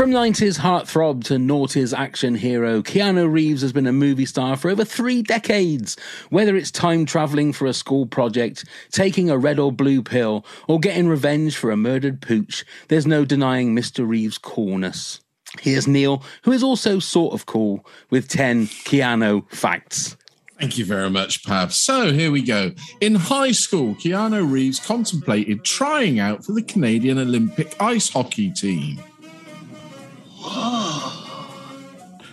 From 90s heartthrob to noughties action hero, Keanu Reeves has been a movie star for over three decades. Whether it's time traveling for a school project, taking a red or blue pill, or getting revenge for a murdered pooch, there's no denying Mr. Reeves' coolness. Here's Neil, who is also sort of cool, with 10 Keanu facts. Thank you very much, Pav. So here we go. In high school, Keanu Reeves contemplated trying out for the Canadian Olympic ice hockey team.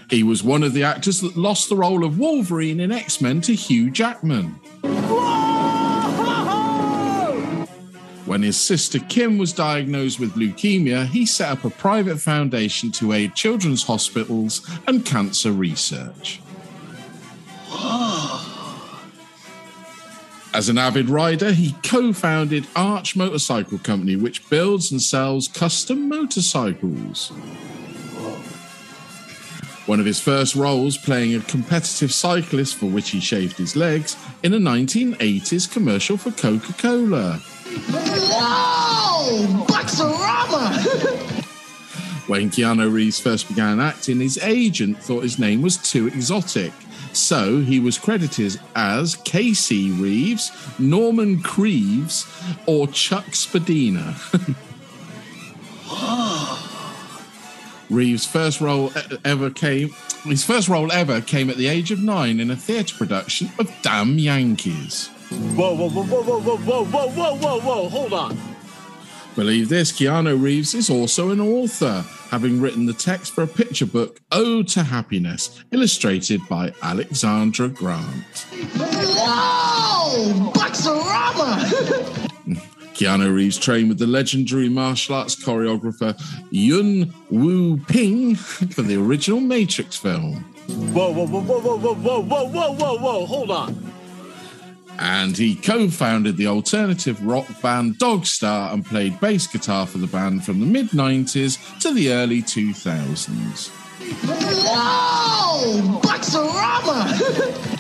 He was one of the actors that lost the role of Wolverine in X Men to Hugh Jackman. When his sister Kim was diagnosed with leukemia, he set up a private foundation to aid children's hospitals and cancer research. As an avid rider, he co founded Arch Motorcycle Company, which builds and sells custom motorcycles. One of his first roles playing a competitive cyclist for which he shaved his legs in a 1980s commercial for Coca Cola. Whoa! Boxorama! When Keanu Reeves first began acting, his agent thought his name was too exotic. So he was credited as Casey Reeves, Norman Creeves, or Chuck Spadina. Reeves' first role e- ever came. His first role ever came at the age of nine in a theatre production of Damn Yankees. Whoa, whoa, whoa, whoa, whoa, whoa, whoa, whoa, whoa, whoa, whoa, hold on. Believe this, Keanu Reeves is also an author, having written the text for a picture book, Ode to Happiness, illustrated by Alexandra Grant. Whoa! Boxorama! Keanu Reeves trained with the legendary martial arts choreographer Yuen Woo Ping for the original Matrix film. Whoa, whoa, whoa, whoa, whoa, whoa, whoa, whoa, whoa, whoa, whoa, hold on. And he co founded the alternative rock band Dogstar and played bass guitar for the band from the mid 90s to the early 2000s. Whoa! Boxorama!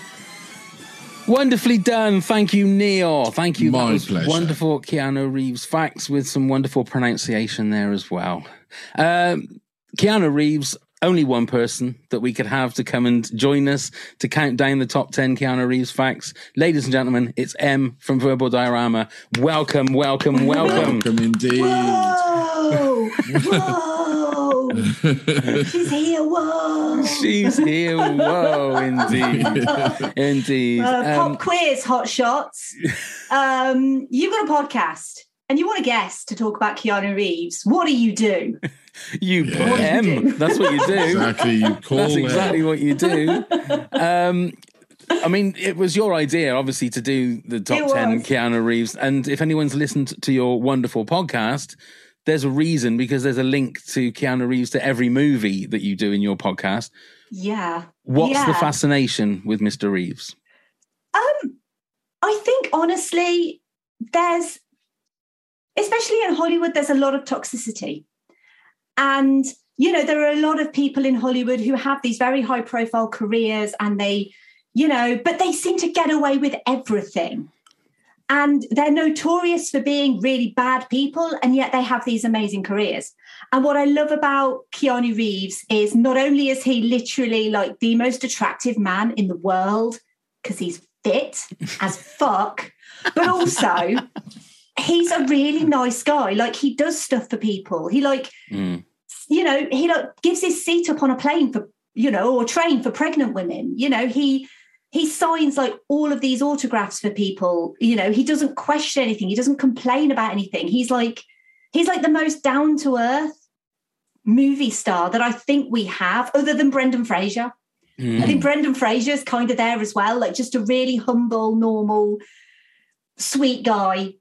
Wonderfully done. Thank you, Neil. Thank you. My that was pleasure. Wonderful Keanu Reeves facts with some wonderful pronunciation there as well. Um, Keanu Reeves, only one person that we could have to come and join us to count down the top 10 Keanu Reeves facts. Ladies and gentlemen, it's M from Verbal Diorama. Welcome, welcome, welcome. Welcome indeed. Whoa! Whoa! She's here, whoa! She's here. Whoa, indeed. Indeed. Uh, pop Um, quiz, hot shots. Um, you've got a podcast and you want a guest to talk about Keanu Reeves. What do you do? you Yeah. put M. That's what you do. Exactly, you call That's it. exactly what you do. Um, I mean, it was your idea, obviously, to do the top 10 was. Keanu Reeves. And if anyone's listened to your wonderful podcast, there's a reason because there's a link to Keanu Reeves to every movie that you do in your podcast. Yeah. What's the fascination with Mr. Reeves? Um, I think honestly, there's especially in Hollywood, there's a lot of toxicity. And, you know, there are a lot of people in Hollywood who have these very high profile careers and they, you know, but they seem to get away with everything. And they're notorious for being really bad people, and yet they have these amazing careers. And what I love about Keanu Reeves is not only is he literally like the most attractive man in the world because he's fit as fuck, but also he's a really nice guy. Like he does stuff for people. He like, Mm. you know, he like gives his seat up on a plane for, you know, or train for pregnant women. You know, he he signs like all of these autographs for people. You know, he doesn't question anything. He doesn't complain about anything. He's like, he's like the most down to earth movie star that I think we have, other than Brendan Fraser. Mm. I think Brendan fraser is kind of there as well, like just a really humble, normal, sweet guy.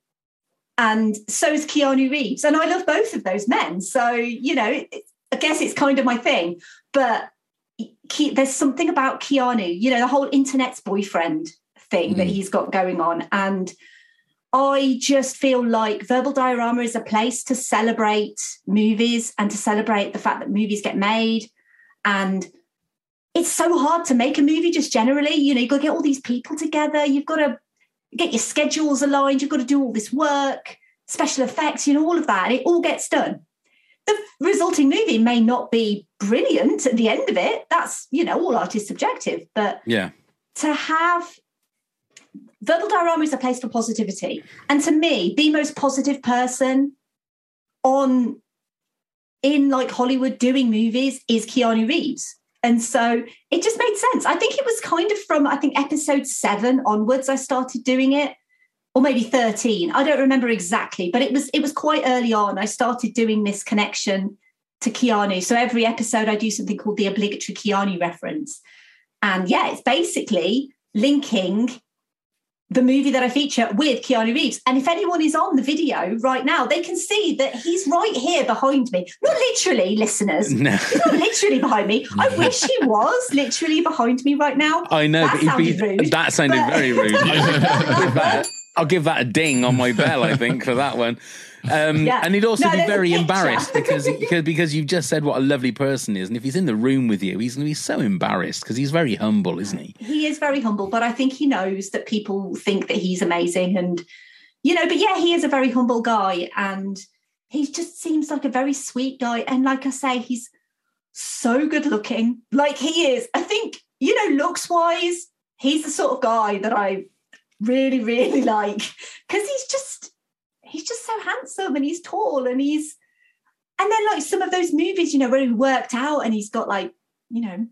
And so is Keanu Reeves. And I love both of those men. So, you know, it- I guess it's kind of my thing. But Ke- there's something about Keanu, you know, the whole internet's boyfriend thing that Mm. he's got going on. And I just feel like Verbal Diorama is a place to celebrate movies and to celebrate the fact that movies get made. And it's so hard to make a movie just generally. You know, you've got to get all these people together, you've got to get your schedules aligned, you've got to do all this work, special effects, you know, all of that. And it all gets done. The resulting movie may not be brilliant at the end of it. That's, you know, all art is subjective. But Yeah. to have verbal diorama is a place for positivity and to me the most positive person on in like hollywood doing movies is keanu reeves and so it just made sense i think it was kind of from i think episode 7 onwards i started doing it or maybe 13 i don't remember exactly but it was it was quite early on i started doing this connection to keanu so every episode i do something called the obligatory keanu reference and yeah it's basically linking the movie that I feature with Keanu Reeves. And if anyone is on the video right now, they can see that he's right here behind me. Not literally, listeners. No. He's not literally behind me. I wish he was literally behind me right now. I know, That but he'd be, sounded rude, that sounded but- very rude. I'll give that- I'll give that a ding on my bell, I think, for that one. Um, Yeah. And he'd also No, be very embarrassed because, because because you've just said what a lovely person he is, and if he's in the room with you, he's going to be so embarrassed because he's very humble, isn't he? he is very humble, but I think he knows that people think that he's amazing. And, you know, but yeah, he is a very humble guy. And he just seems like a very sweet guy. And like I say, he's so good looking. Like he is. I think, you know, looks wise, he's the sort of guy that I really, really like because he's just, he's just so handsome and he's tall and he's, and then like some of those movies, you know, where he worked out and he's got like, you know,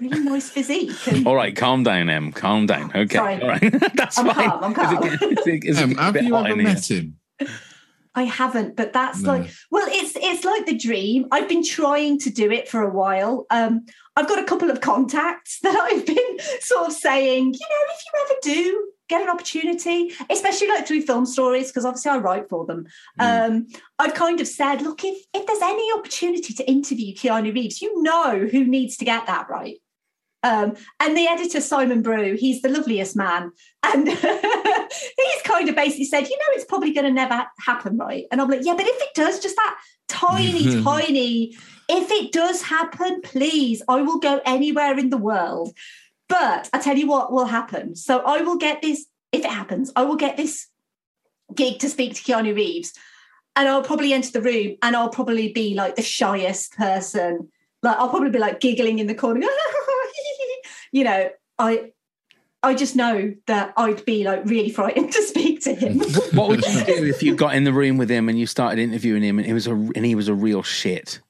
really nice physique. And, All right, calm down, Em. Calm down. Okay, Sorry. all right, that's I'm fine. calm, I'm calm. Is it- is it- is it Um, a have you ever in here? met him? I haven't, but that's No. like well, it's it's like the dream. I've been trying to do it for a while. Um, I've got a couple of contacts that I've been sort of saying, you know, if you ever do get an opportunity, especially like through film stories, because obviously I write for them. Um, I've kind of said, look, if if there's any opportunity to interview Keanu Reeves, you know who needs to get that right. Um, and the editor, Simon Brew, he's the loveliest man. And he's kind of basically said, you know, it's probably going to never happen, right? And I'm like, yeah, but if it does, just that tiny, tiny, if it does happen, please, I will go anywhere in the world. But I tell you what will happen. So I will get this, if it happens, I will get this gig to speak to Keanu Reeves. And I'll probably enter the room and I'll probably be like the shyest person. Like I'll probably be like giggling in the corner. you know, I I just know that I'd be like really frightened to speak to him. What would you do if you got in the room with him and you started interviewing him and it was a and he was a real shit?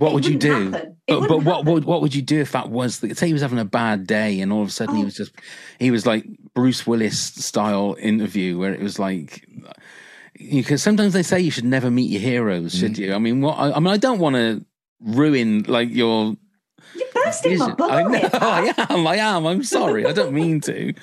What It would you do? happen. But, but what would what would you do if that was the, say he was having a bad day and all of a sudden he Oh. was just he was like Bruce Willis style interview where it was like you because sometimes they say you should never meet your heroes, should mm. you? I mean, what I, I mean, I don't want to ruin like your You're bursting my bubble. I know. I am, I am. I'm sorry. I don't mean to.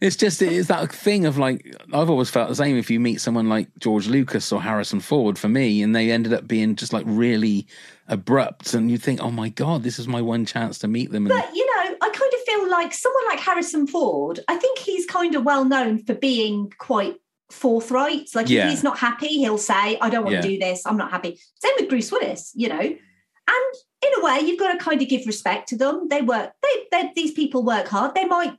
It's just it's that thing of like I've always felt the same. If you meet someone like George Lucas or Harrison Ford, for me, and they ended up being just like really abrupt, and you think, oh my god, this is my one chance to meet them. And But you know, I kind of feel like someone like Harrison Ford, I think he's kind of well known for being quite forthright. Like Yeah. if he's not happy, he'll say, I don't want Yeah. to do this. I'm not happy. Same with Bruce Willis, you know. And in a way, you've got to kind of give respect to them. They work, they, they these people work hard. They might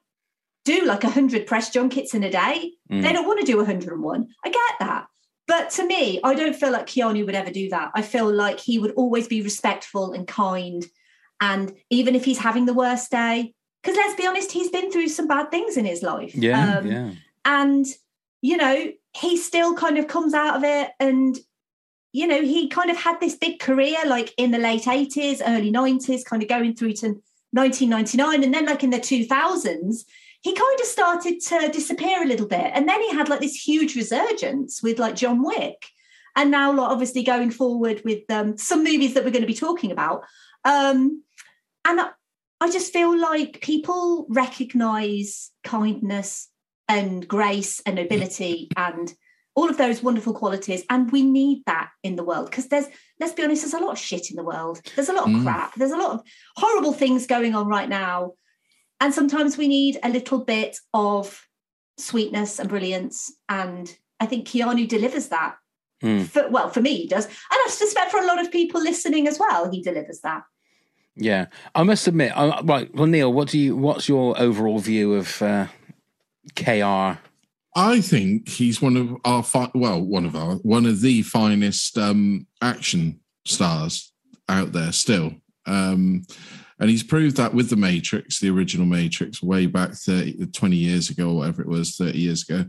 do like 100 press junkets in a day. Mm. They don't want to do 101. I get that. But to me, I don't feel like Keanu would ever do that. I feel like he would always be respectful and kind. And even if he's having the worst day, because let's be honest, he's been through some bad things in his life. Yeah, Um, yeah. And, you know, he still kind of comes out of it. And, you know, he kind of had this big career like in the late 80s, early 90s, kind of going through to 1999. And then, like in the 2000s, he kind of started to disappear a little bit. And then he had like this huge resurgence with like John Wick. And now, like, obviously, going forward with um, some movies that we're going to be talking about. Um, and I- I just feel like people recognize kindness and grace and nobility and all of those wonderful qualities. And we need that in the world because there's, let's be honest, there's a lot of shit in the world. There's a lot of Mm. crap. There's a lot of horrible things going on right now. And sometimes we need a little bit of sweetness and brilliance. And I think Keanu delivers that. Mm. For, well, for me, he does. And I suspect for a lot of people listening as well, he delivers that. Yeah, I must admit. I, right, well, Neil, what do you? What's your overall view of uh, Kr? I think he's one of our fi- well, one of our one of the finest um, action stars out there still. Um, and he's proved that with the Matrix, the original Matrix, way back 30, 20 years ago, or whatever it was, 30 years ago.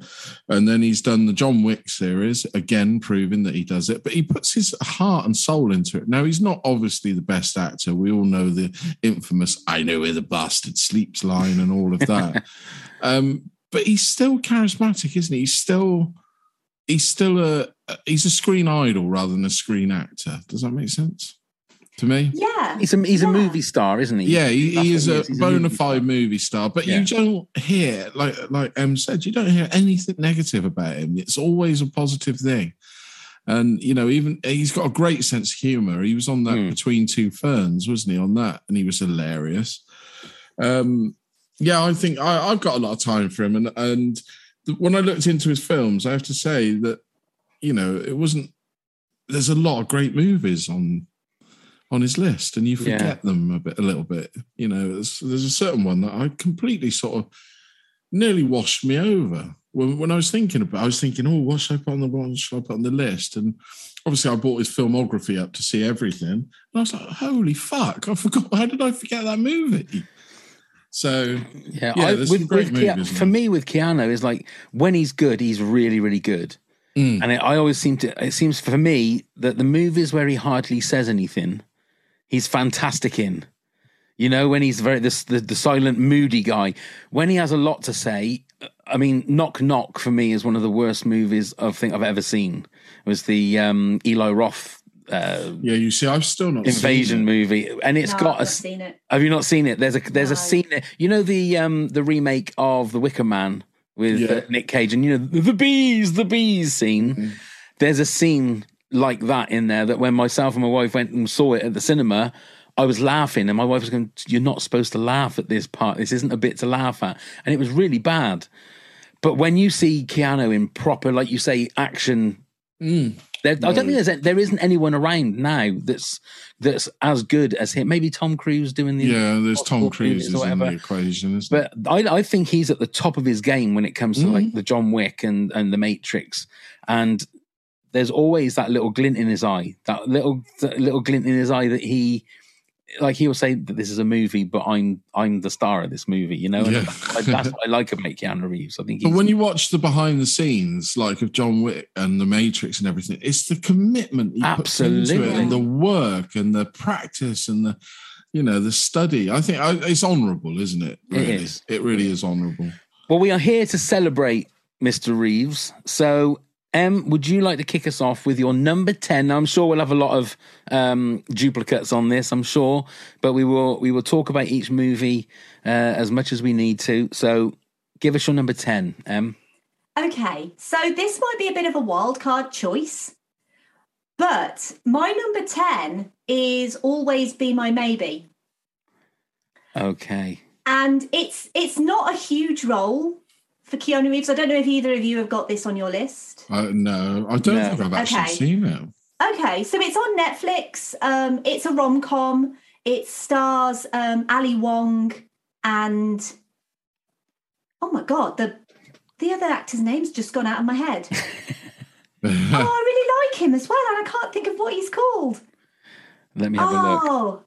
And then he's done the John Wick series, again, proving that he does it, but he puts his heart and soul into it. Now, he's not obviously the best actor. We all know the infamous, I know where the bastard sleeps line and all of that. um, but he's still charismatic, isn't he? He's still. He's still a he's a screen idol rather than a screen actor. Does that make sense to me? Yeah. He's a he's a movie star, isn't he? Yeah, he, That's he what is a He's bona movie star. fide movie star, but Yeah. you don't hear like like Em said, you don't hear anything negative about him. It's always a positive thing, and you know, even he's got a great sense of humor. He was on that Hmm. between two ferns, wasn't he? On that, and he was hilarious. Um, yeah, I think I, I've got a lot of time for him, and and the, when I looked into his films, I have to say that you know it wasn't. There's a lot of great movies on on his list, and you Yeah. forget them a bit, a little bit. You know, there's, there's a certain one that I completely sort of nearly washed me over when, when I was thinking about. I was thinking, oh, what should I put on the what should I put on the list? And obviously, I bought his filmography up to see everything, and I was like, holy fuck, I forgot. How did I forget that movie? So Yeah, Yeah, I, with, great with Kea- movies, for me with Keanu is like when he's good, he's really really good. Mm. And it, I always seem to. It seems for me that the movies where he hardly says anything, he's fantastic in. You know, when he's very the, the the silent, moody guy. When he has a lot to say, I mean, Knock Knock for me is one of the worst movies I think I've ever seen. It was the um, Eli Roth uh, yeah, you see, I've still not invasion Seen it. movie, and it's No, got I've a not seen it. have you not seen it? There's a there's a scene. You know the um the remake of The Wicker Man with Yeah. uh, Nick Cage, and you know the, the bees, the bees scene. Mm-hmm. There's a scene like that in there that when myself and my wife went and saw it at the cinema, I was laughing, and my wife was going, "You're not supposed to laugh at this part. This isn't a bit to laugh at," and it was really bad. But when you see Keanu in proper, like you say, action Mm. there, I don't think there's there isn't anyone around now that's that's as good as him. Maybe Tom Cruise doing the Yeah, there's Tom Possible Cruise movies or in the equation, isn't? But I, I think he's at the top of his game when it comes to like the John Wick and and the Matrix. And there's always that little glint in his eye, that little that little glint in his eye that he like he'll say that this is a movie, but I'm I'm the star of this movie, you know. And Yeah. that's, what I like about Keanu Reeves. I think But when you watch the behind the scenes, like of John Wick and the Matrix and everything, it's the commitment he puts into it and the work and the practice and the, you know, the study. I think I, it's honourable, isn't it? It Really? is. It really is honourable. Well, we are here to celebrate Mr. Reeves. So, Em, would you like to kick us off with your number 10? Now, I'm sure we'll have a lot of um, duplicates on this, I'm sure, but we will we will talk about each movie uh, as much as we need to. So, give us your number 10, Em. Okay, so this might be a bit of a wild card choice, but my number 10 is always be my maybe. Okay. And it's it's not a huge role, for Keanu Reeves. I don't know if either of you have got this on your list. Uh, no, I don't No. think I've actually Okay. seen it. Okay, so it's on Netflix. Um, it's a rom com. It stars um, Ali Wong and oh my god, the the other actor's name's just gone out of my head. oh, I really like him as well, and I can't think of what he's called. Let me have a look. Oh,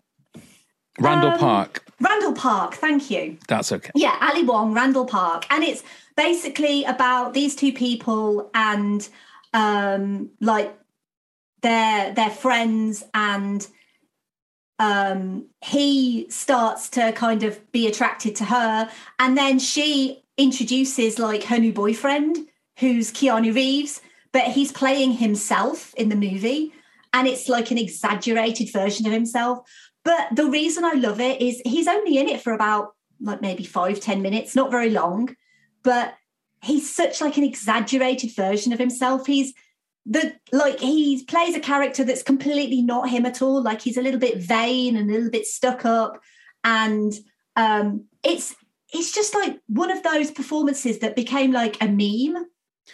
Randall um, Park. Randall Park. Thank you. That's okay. Yeah, Ali Wong, Randall Park, and it's basically about these two people and um, like their their friends, and um, he starts to kind of be attracted to her, and then she introduces like her new boyfriend, who's Keanu Reeves, but he's playing himself in the movie, and it's like an exaggerated version of himself. But the reason I love it is he's only in it for about like maybe five, ten minutes, not very long, but he's such like an exaggerated version of himself. He's the like he plays a character that's completely not him at all. Like he's a little bit vain and a little bit stuck up. And um it's it's just like one of those performances that became like a meme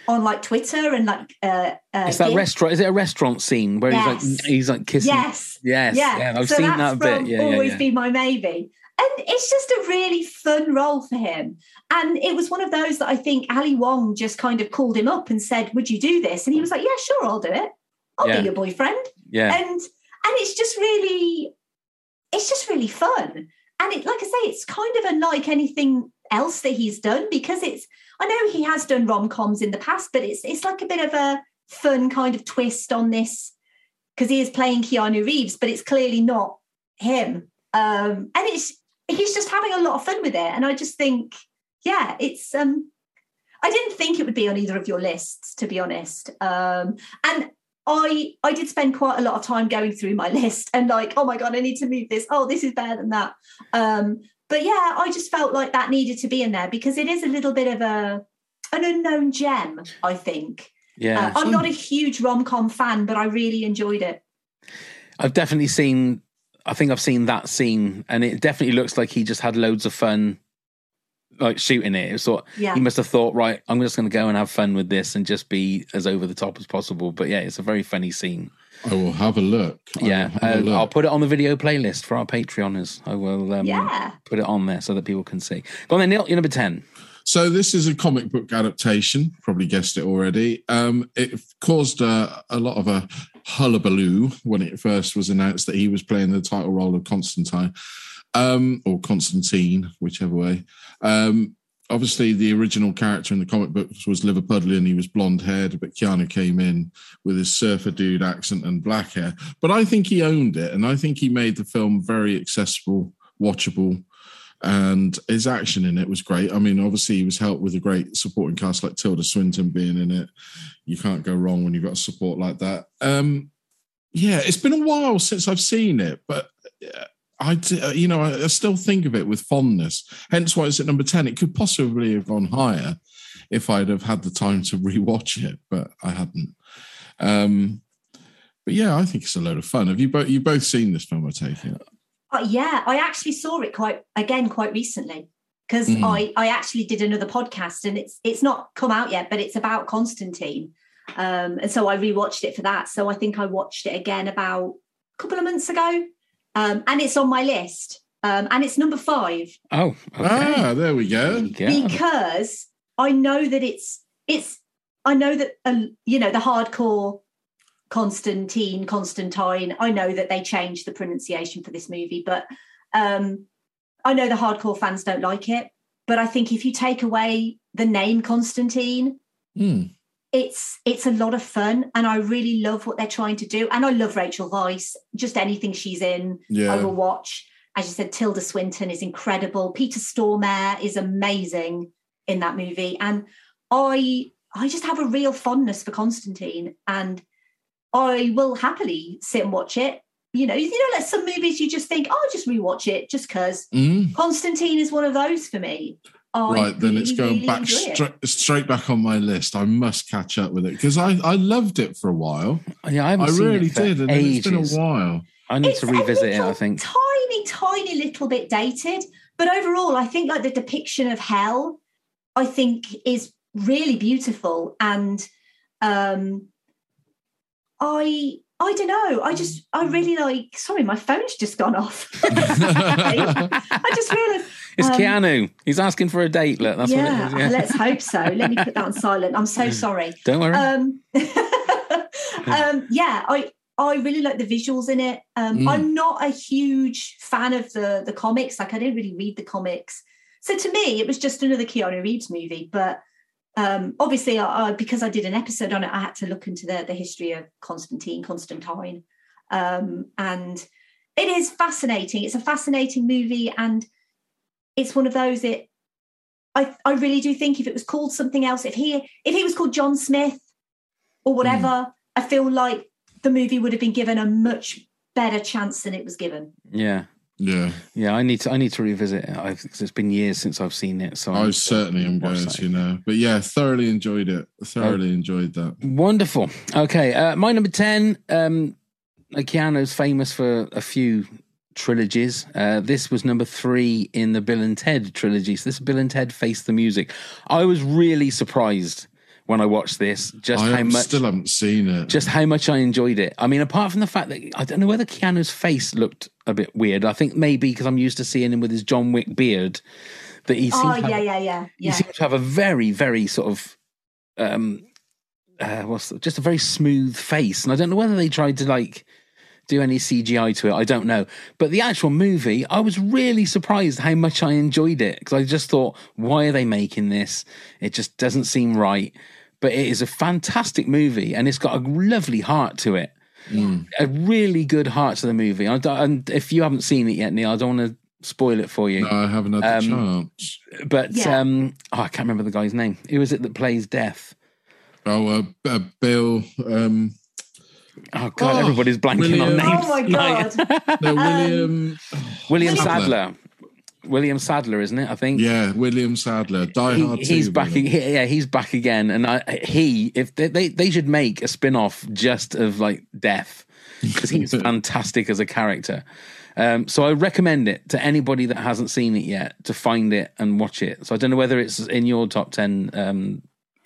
on like Twitter and like uh, uh It's that restaurant. Is it a restaurant scene where Yes. he's like he's like kissing? Yes. Yes. Yeah, Yeah. I've so seen that bit. Yeah. Yeah. Always yeah. be my maybe, and it's just a really fun role for him. And it was one of those that I think Ali Wong just kind of called him up and said, "Would you do this?" And he was like, "Yeah, sure, I'll do it. I'll Yeah. be your boyfriend." yeah. And and it's just really, it's just really fun. And it, like I say, it's kind of unlike anything else that he's done because it's. I know he has done rom coms in the past, but it's it's like a bit of a fun kind of twist on this because he is playing Keanu Reeves, but it's clearly not him. Um, and it's he's just having a lot of fun with it. And I just think, yeah, it's um I didn't think it would be on either of your lists, to be honest. Um, and I I did spend quite a lot of time going through my list and like, oh my god, I need to move this. Oh, this is better than that. Um, but yeah, I just felt like that needed to be in there because it is a little bit of a an unknown gem, I think. yeah. Uh, I'm not a huge rom com fan, but I really enjoyed it. I've definitely seen. I think I've seen that scene, and it definitely looks like he just had loads of fun, like shooting it. It was sort. Yeah. He must have thought, right, I'm just going to go and have fun with this and just be as over the top as possible. But yeah, it's a very funny scene. I will have a look. I yeah, will have a uh, look. I'll put it on the video playlist for our Patreoners. I will. Um, Yeah. Put it on there so that people can see. Go on then, Neil. You're number ten. So this is a comic book adaptation. Probably guessed it already. Um, it caused a, a lot of a hullabaloo when it first was announced that he was playing the title role of Constantine, um, or Constantine, whichever way. Um, obviously, the original character in the comic books was Liverpudlian. And he was blonde haired, but Keanu came in with his surfer dude accent and black hair. But I think he owned it, and I think he made the film very accessible, watchable and his action in it was great. I mean, obviously, he was helped with a great supporting cast like Tilda Swinton being in it. You can't go wrong when you've got support like that. Um, yeah, it's been a while since I've seen it, but uh, I, uh, you know, I, I still think of it with fondness. Hence why it's at number ten. It could possibly have gone higher if I'd have had the time to rewatch it, but I hadn't. Um, but yeah, I think it's a load of fun. Have you both you both seen this film? I take it. Uh, yeah, I actually saw it quite again quite recently because Mm. I I actually did another podcast and it's it's not come out yet, but it's about Constantine, um, and so I rewatched it for that. So I think I watched it again about a couple of months ago, um, and it's on my list, um, and it's number five Oh, okay. Ah, there we go. Because I know that it's it's I know that uh, you know the hardcore Constantine Constantine. I know that they changed the pronunciation for this movie, but um, I know the hardcore fans don't like it. But I think if you take away the name Constantine, Hmm. it's it's a lot of fun, and I really love what they're trying to do. And I love Rachel Weisz. Just anything she's in, Yeah. I will watch. As you said, Tilda Swinton is incredible. Peter Stormare is amazing in that movie, and I I just have a real fondness for Constantine, and I will happily sit and watch it. You know, you know, like some movies you just think, oh, I'll just rewatch it just because. Mm. Constantine is one of those for me. I right, then it's going really back enjoy it. straight, straight back on my list. I must catch up with it because I, I loved it for a while. Yeah, I I seen really it for did, and then it's been a while. I need It's to a revisit it. I think. tiny, tiny little bit dated, but overall, I think like the depiction of hell I think is really beautiful and um I I don't know. I just I really like sorry, my phone's just gone off. I just realized It's um, Keanu. He's asking for a date. Look, that's yeah, what it is. Yeah. let's hope so. Let me put that on silent. I'm so sorry. Don't worry. Um, um, yeah, I I really like the visuals in it. Um, Mm. I'm not a huge fan of the the comics. Like I didn't really read the comics, so to me it was just another Keanu Reeves movie. But um, obviously, I, I, because I did an episode on it, I had to look into the the history of Constantine, Constantine, um, and it is fascinating. It's a fascinating movie, and it's one of those it. I, I really do think if it was called something else, if he if he was called John Smith or whatever, I feel like the movie would have been given a much better chance than it was given. yeah. Yeah, Yeah, I need to. I need to revisit it I, cause it's been years since I've seen it. So I I'm- certainly am going to, you know. But yeah, thoroughly enjoyed it. Thoroughly enjoyed that. Wonderful. Okay, uh, my number ten. Um, Keanu's famous for a few trilogies. Uh, this was number three in the Bill and Ted trilogy. So this Bill and Ted Face the Music. I was really surprised when I watched this. Just I how much. still haven't seen it. just how much I enjoyed it. I mean, apart from the fact that I don't know whether Keanu's face looked a bit weird. I think maybe because I'm used to seeing him with his John Wick beard, that he seems Oh to have- yeah, yeah, yeah, he seems to have a very, very sort of um, uh, what's the, just a very smooth face, and I don't know whether they tried to like do any CGI to it. I don't know, but the actual movie, I was really surprised how much I enjoyed it because I just thought, why are they making this? It just doesn't seem right. But it is a fantastic movie, and it's got a lovely heart to it. A really good heart to the movie. I don't- and if you haven't seen it yet, Neil, I don't want to spoil it for you. no, I haven't had the Um, chance. But Yeah. um, oh, I can't remember the guy's name. Who is it that plays Death? Oh, uh, uh, Bill. Um, Oh God, Oh, everybody's blanking on William- names. Oh my god. no, Um, William. William Sadler. Sadler. William Sadler, isn't it? I think. Yeah, William Sadler. Die He- Hard. he's 2, back. brother. He, yeah, he's back again, and I, he, if they, they, they should make a spin off just of like Death because he's fantastic as a character. Um, so I recommend it to anybody that hasn't seen it yet to find it and watch it. So I don't know whether it's in your top ten, um,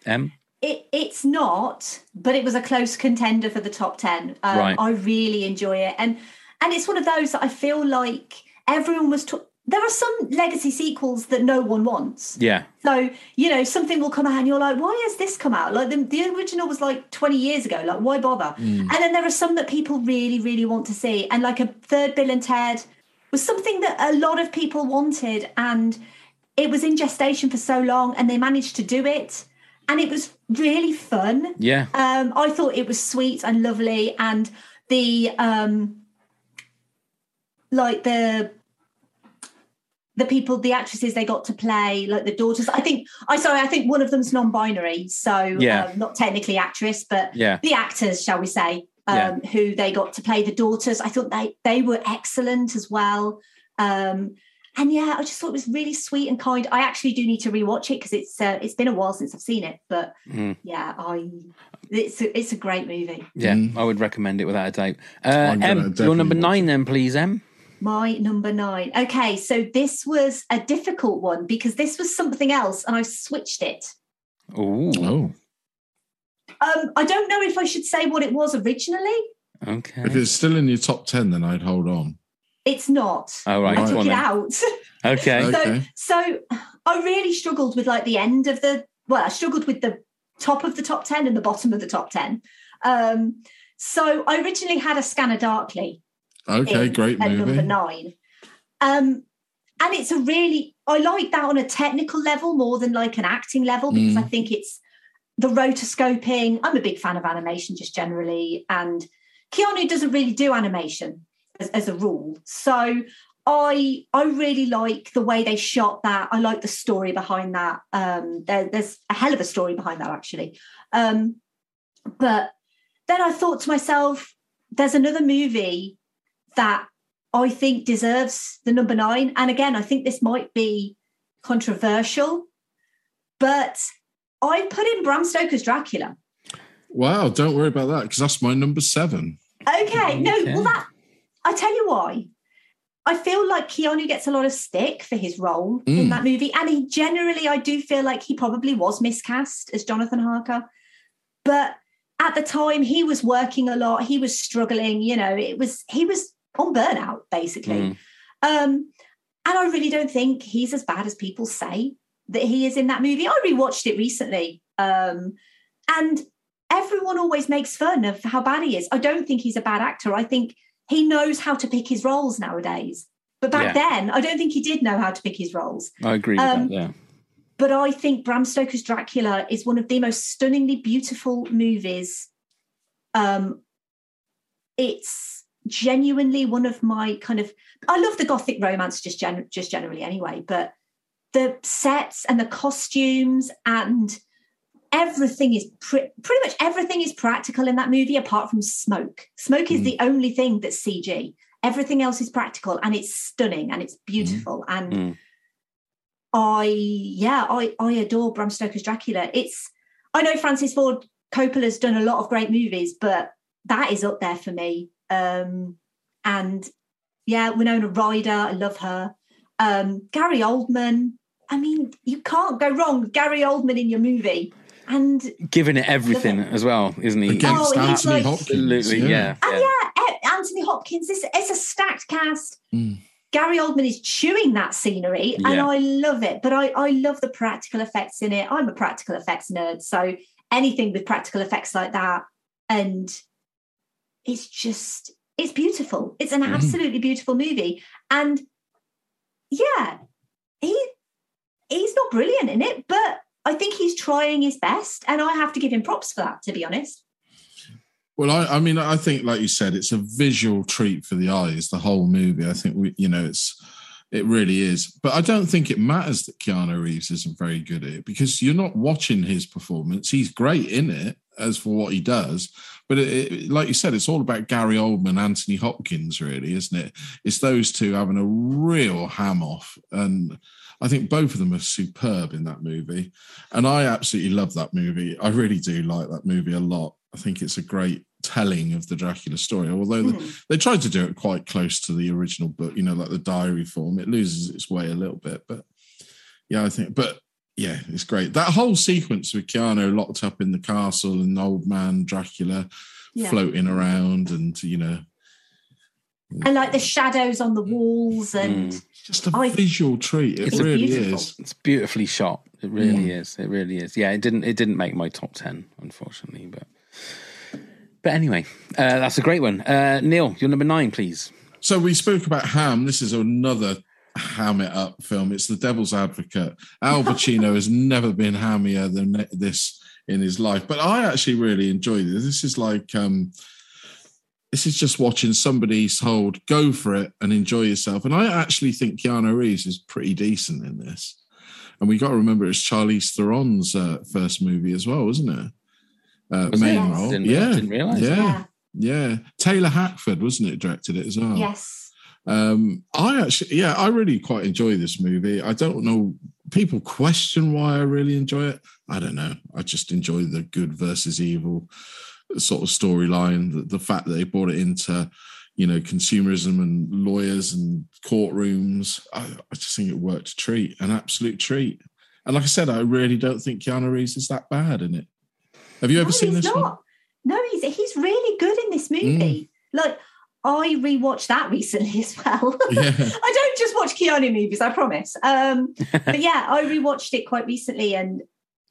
M. It, it's not, but it was a close contender for the top ten. Um, Right. I really enjoy it, and and it's one of those that I feel like everyone was. T- there are some legacy sequels that no one wants. Yeah, So you know something will come out, and you're like, why has this come out? Like the, the original was like 20 years ago. Like why bother? And then there are some that people really, really want to see, and like a third Bill and Ted was something that a lot of people wanted, and it was in gestation for so long, and they managed to do it, and it was really fun. yeah, Um, I thought it was sweet and lovely, and the um, like the the people, the actresses they got to play, like the daughters. I think I sorry, I think one of them's non-binary, so Yeah. um, not technically actress, but Yeah. the actors, shall we say, um, Yeah. who they got to play the daughters. I thought they they were excellent as well. Um, and yeah, I just thought it was really sweet and kind. I actually do need to rewatch it because it's uh, it's been a while since I've seen it, but Mm. yeah, I it's a, it's a great movie. yeah. Mm. I would recommend it without a doubt. Uh, I'm M, your number nine, then, please, M. My number nine. Okay, so this was a difficult one because this was something else, and I switched it. Ooh, Oh, Um, I don't know if I should say what it was originally. okay. if it's still in your top ten, then I'd hold on. It's not. Oh, right. I took it out. Okay. Okay. So, so I really struggled with like the end of the. Well, I struggled with the top of the top ten and the bottom of the top ten. Um, so I originally had a Scanner Darkly. Okay, great at number nine. Um, and it's a really I like that on a technical level more than like an acting level because Mm. I think it's the rotoscoping. I'm a big fan of animation just generally, and Keanu doesn't really do animation as, as a rule. So I I really like the way they shot that. I like the story behind that. Um, there, there's a hell of a story behind that actually. Um, but then I thought to myself, there's another movie that I think deserves the number nine. And again, I think this might be controversial, but I put in Bram Stoker's Dracula. Wow, don't worry about that because that's my number seven. Okay, no, Okay. well that I tell you why. I feel like Keanu gets a lot of stick for his role in Mm. that movie. And he generally, I do feel like he probably was miscast as Jonathan Harker. But at the time, he was working a lot. He was struggling. You know, it was, he was on burnout, basically. Mm. Um, and I really don't think he's as bad as people say that he is in that movie. I rewatched it recently. Um, and everyone always makes fun of how bad he is. I don't think he's a bad actor. I think he knows how to pick his roles nowadays. But back Yeah. then, I don't think he did know how to pick his roles. I agree with Um, that. Yeah. But I think Bram Stoker's Dracula is one of the most stunningly beautiful movies. Um, it's genuinely one of my kind of. I love the gothic romance just gen- just generally anyway, but the sets and the costumes and everything is pre- pretty much everything is practical in that movie apart from smoke. Smoke is Mm. the only thing that's CG. Everything else is practical and it's stunning and it's beautiful and. Mm. I yeah, I I adore Bram Stoker's Dracula. It's I know Francis Ford Coppola's done a lot of great movies, but that is up there for me. Um and yeah, Winona Ryder, I love her. Um Gary Oldman. I mean, you can't go wrong with Gary Oldman in your movie. And Giving it everything as well, isn't he? Against Oh, he's Anthony like- Hopkins. Absolutely, yeah. and yeah. yeah, Anthony Hopkins, this it's a stacked cast. Mm. Gary Oldman is chewing that scenery and Yeah. I love it. But I, I love the practical effects in it. I'm a practical effects nerd. So anything with practical effects like that. And it's just, it's beautiful. It's an Mm. absolutely beautiful movie. And yeah, he he's not brilliant in it, but I think he's trying his best. And I have to give him props for that, to be honest. Well, I, I mean, I think, like you said, it's a visual treat for the eyes. The whole movie, I think, we, you know, it's it really is. But I don't think it matters that Keanu Reeves isn't very good at it because you're not watching his performance. He's great in it as for what he does. But it, it, like you said, it's all about Gary Oldman, Anthony Hopkins, really, isn't it? It's those two having a real ham off, and I think both of them are superb in that movie. And I absolutely love that movie. I really do like that movie a lot. I think it's a great telling of the Dracula story. Although the, hmm. they tried to do it quite close to the original book, you know, like the diary form, it loses its way a little bit. But yeah, I think, but yeah, it's great. That whole sequence with Keanu locked up in the castle and old man Dracula Yeah. floating around and, you know, And like the shadows on the walls and Mm. just a I- visual treat. It It's really beautiful. is. It's beautifully shot. It really is. It really is. Yeah, it didn't. It didn't make my top ten, unfortunately. But but anyway, uh, that's a great one. Uh, Neil, your number nine, please. So we spoke about Ham. This is another ham it up film. It's The Devil's Advocate. Al Pacino has never been hammier than this in his life. But I actually really enjoy this. This is like um this is just watching somebody hold go for it and enjoy yourself. And I actually think Keanu Reeves is pretty decent in this. And we got to remember it's Charlize Theron's uh, first movie as well, wasn't it? Uh, Was main Yes. role. Didn't- yeah, didn't realise. Yeah, yeah, yeah. Taylor Hackford, wasn't it? Directed it as well. yes. Um, I actually, yeah, I really quite enjoy this movie. I don't know, people question why I really enjoy it. I don't know. I just enjoy the good versus evil sort of storyline. The, the fact that they brought it into, you know, consumerism and lawyers and courtrooms. I, I just think it worked a treat, an absolute treat. And like I said, I really don't think Keanu Reeves is that bad in it. Have you ever no, seen he's this not. one? Mm. No, he's he's really good in this movie. Like I rewatched that recently as well. Yeah. I don't just watch Keanu movies, I promise. Um, but yeah, I rewatched it quite recently and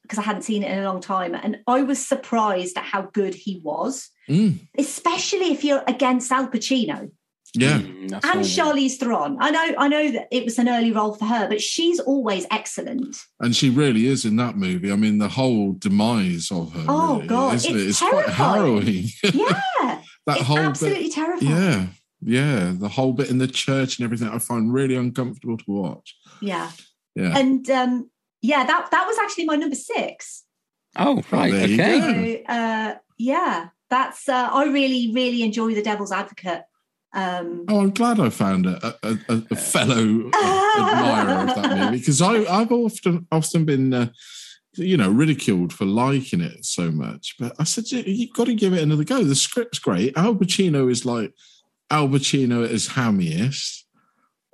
because I hadn't seen it in a long time. And I was surprised at how good he was, Mm, especially if you're against Al Pacino yeah. Mm, and fine. Charlize Theron. I know, I know that it was an early role for her, but she's always excellent. And she really is in that movie. I mean, the whole demise of her. Oh, really, God, isn't it's it? It's quite harrowing. Yeah, that it's whole absolutely bit. terrifying. Yeah, yeah. The whole bit in the church and everything, I find really uncomfortable to watch. yeah. Yeah. And um, yeah, that that was actually my number six. Oh, right. there you okay. So uh, yeah, that's uh, I really really enjoy the Devil's Advocate. Um, Oh, I'm glad I found a, a, a, a fellow admirer of that movie because I've often often been, uh, you know, ridiculed for liking it so much. But I said "You- you've got to give it another go. The script's great. Al Pacino is like Al Pacino at his hammiest.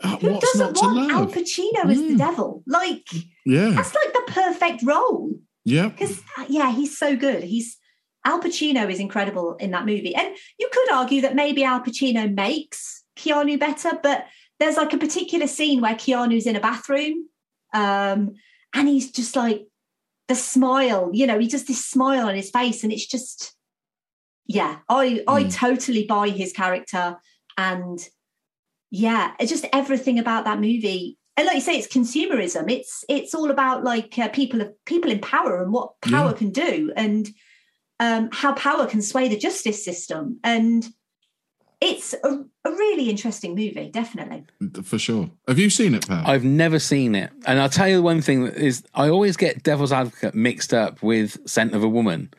Uh, Who doesn't want Al? Pacino as the Mm. devil? Like Yeah, that's like the perfect role. yeah. Because yeah, he's so good. He's Al Pacino is incredible in that movie, and you could argue that maybe Al Pacino makes Keanu better, but there's like a particular scene where Keanu's in a bathroom, um, and he's just like the smile. You know, he does this smile on his face, and it's just yeah. I I Mm. totally buy his character, and yeah, it's just everything about that movie. And like you say, it's consumerism. It's it's all about like uh, people of people in power and what power Yeah. can do, and um, how power can sway the justice system. And it's a, a really interesting movie, definitely. For sure. Have you seen it, Pat? I've never seen it, and I'll tell you one thing is I always get Devil's Advocate mixed up with Scent of a Woman.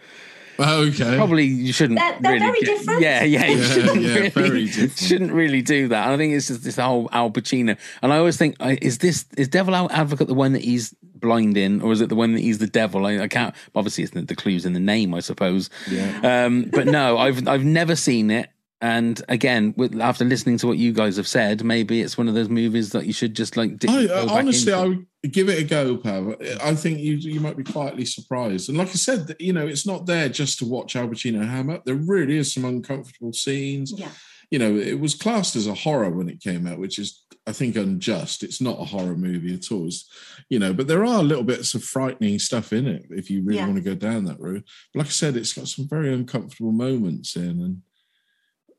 okay. Probably you shouldn't. They're- they're really very get- different. Yeah, yeah, you Yeah, shouldn't yeah, really, very different. shouldn't really do that. And I think it's just this whole Al Pacino. And I always think, uh, is this is Devil Advocate the one that he's blind in, or is it the one that he's the devil? I, I can't. Obviously, it's the, the clues in the name, I suppose. Yeah. Um, but no, I've I've never seen it. And again, with, after listening to what you guys have said, maybe it's one of those movies that you should just like. dip- I, uh, honestly, into. I would give it a go, Pav. I think you you might be quietly surprised. And like I said, you know, it's not there just to watch Al Pacino ham up. There really is some uncomfortable scenes. Yeah. You know, it was classed as a horror when it came out, which is, I think, unjust. It's not a horror movie at all. It's, you know, but there are little bits of frightening stuff in it if you really Yeah. want to go down that route. But like I said, it's got some very uncomfortable moments in, and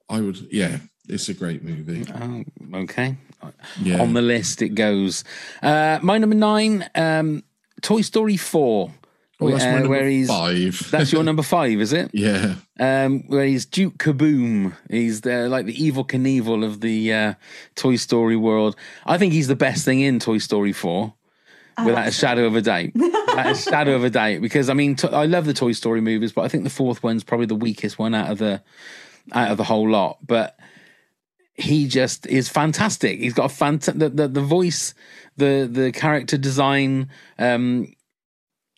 I would, yeah, it's a great movie. Oh, okay. Yeah. On the list it goes. Uh, my number nine, um, Toy Story Four. Oh, that's my uh, where he's five. that's your number five, is it? yeah. Um, where he's Duke Kaboom. He's the like the Evel Knievel of the uh, Toy Story world. I think he's the best thing in Toy Story Four, without a shadow of a doubt. without a shadow of a doubt. Because I mean, t- I love the Toy Story movies, but I think the fourth one's probably the weakest one out of the out of the whole lot. But he just is fantastic. He's got a fant- the, the the voice, the the character design. Um,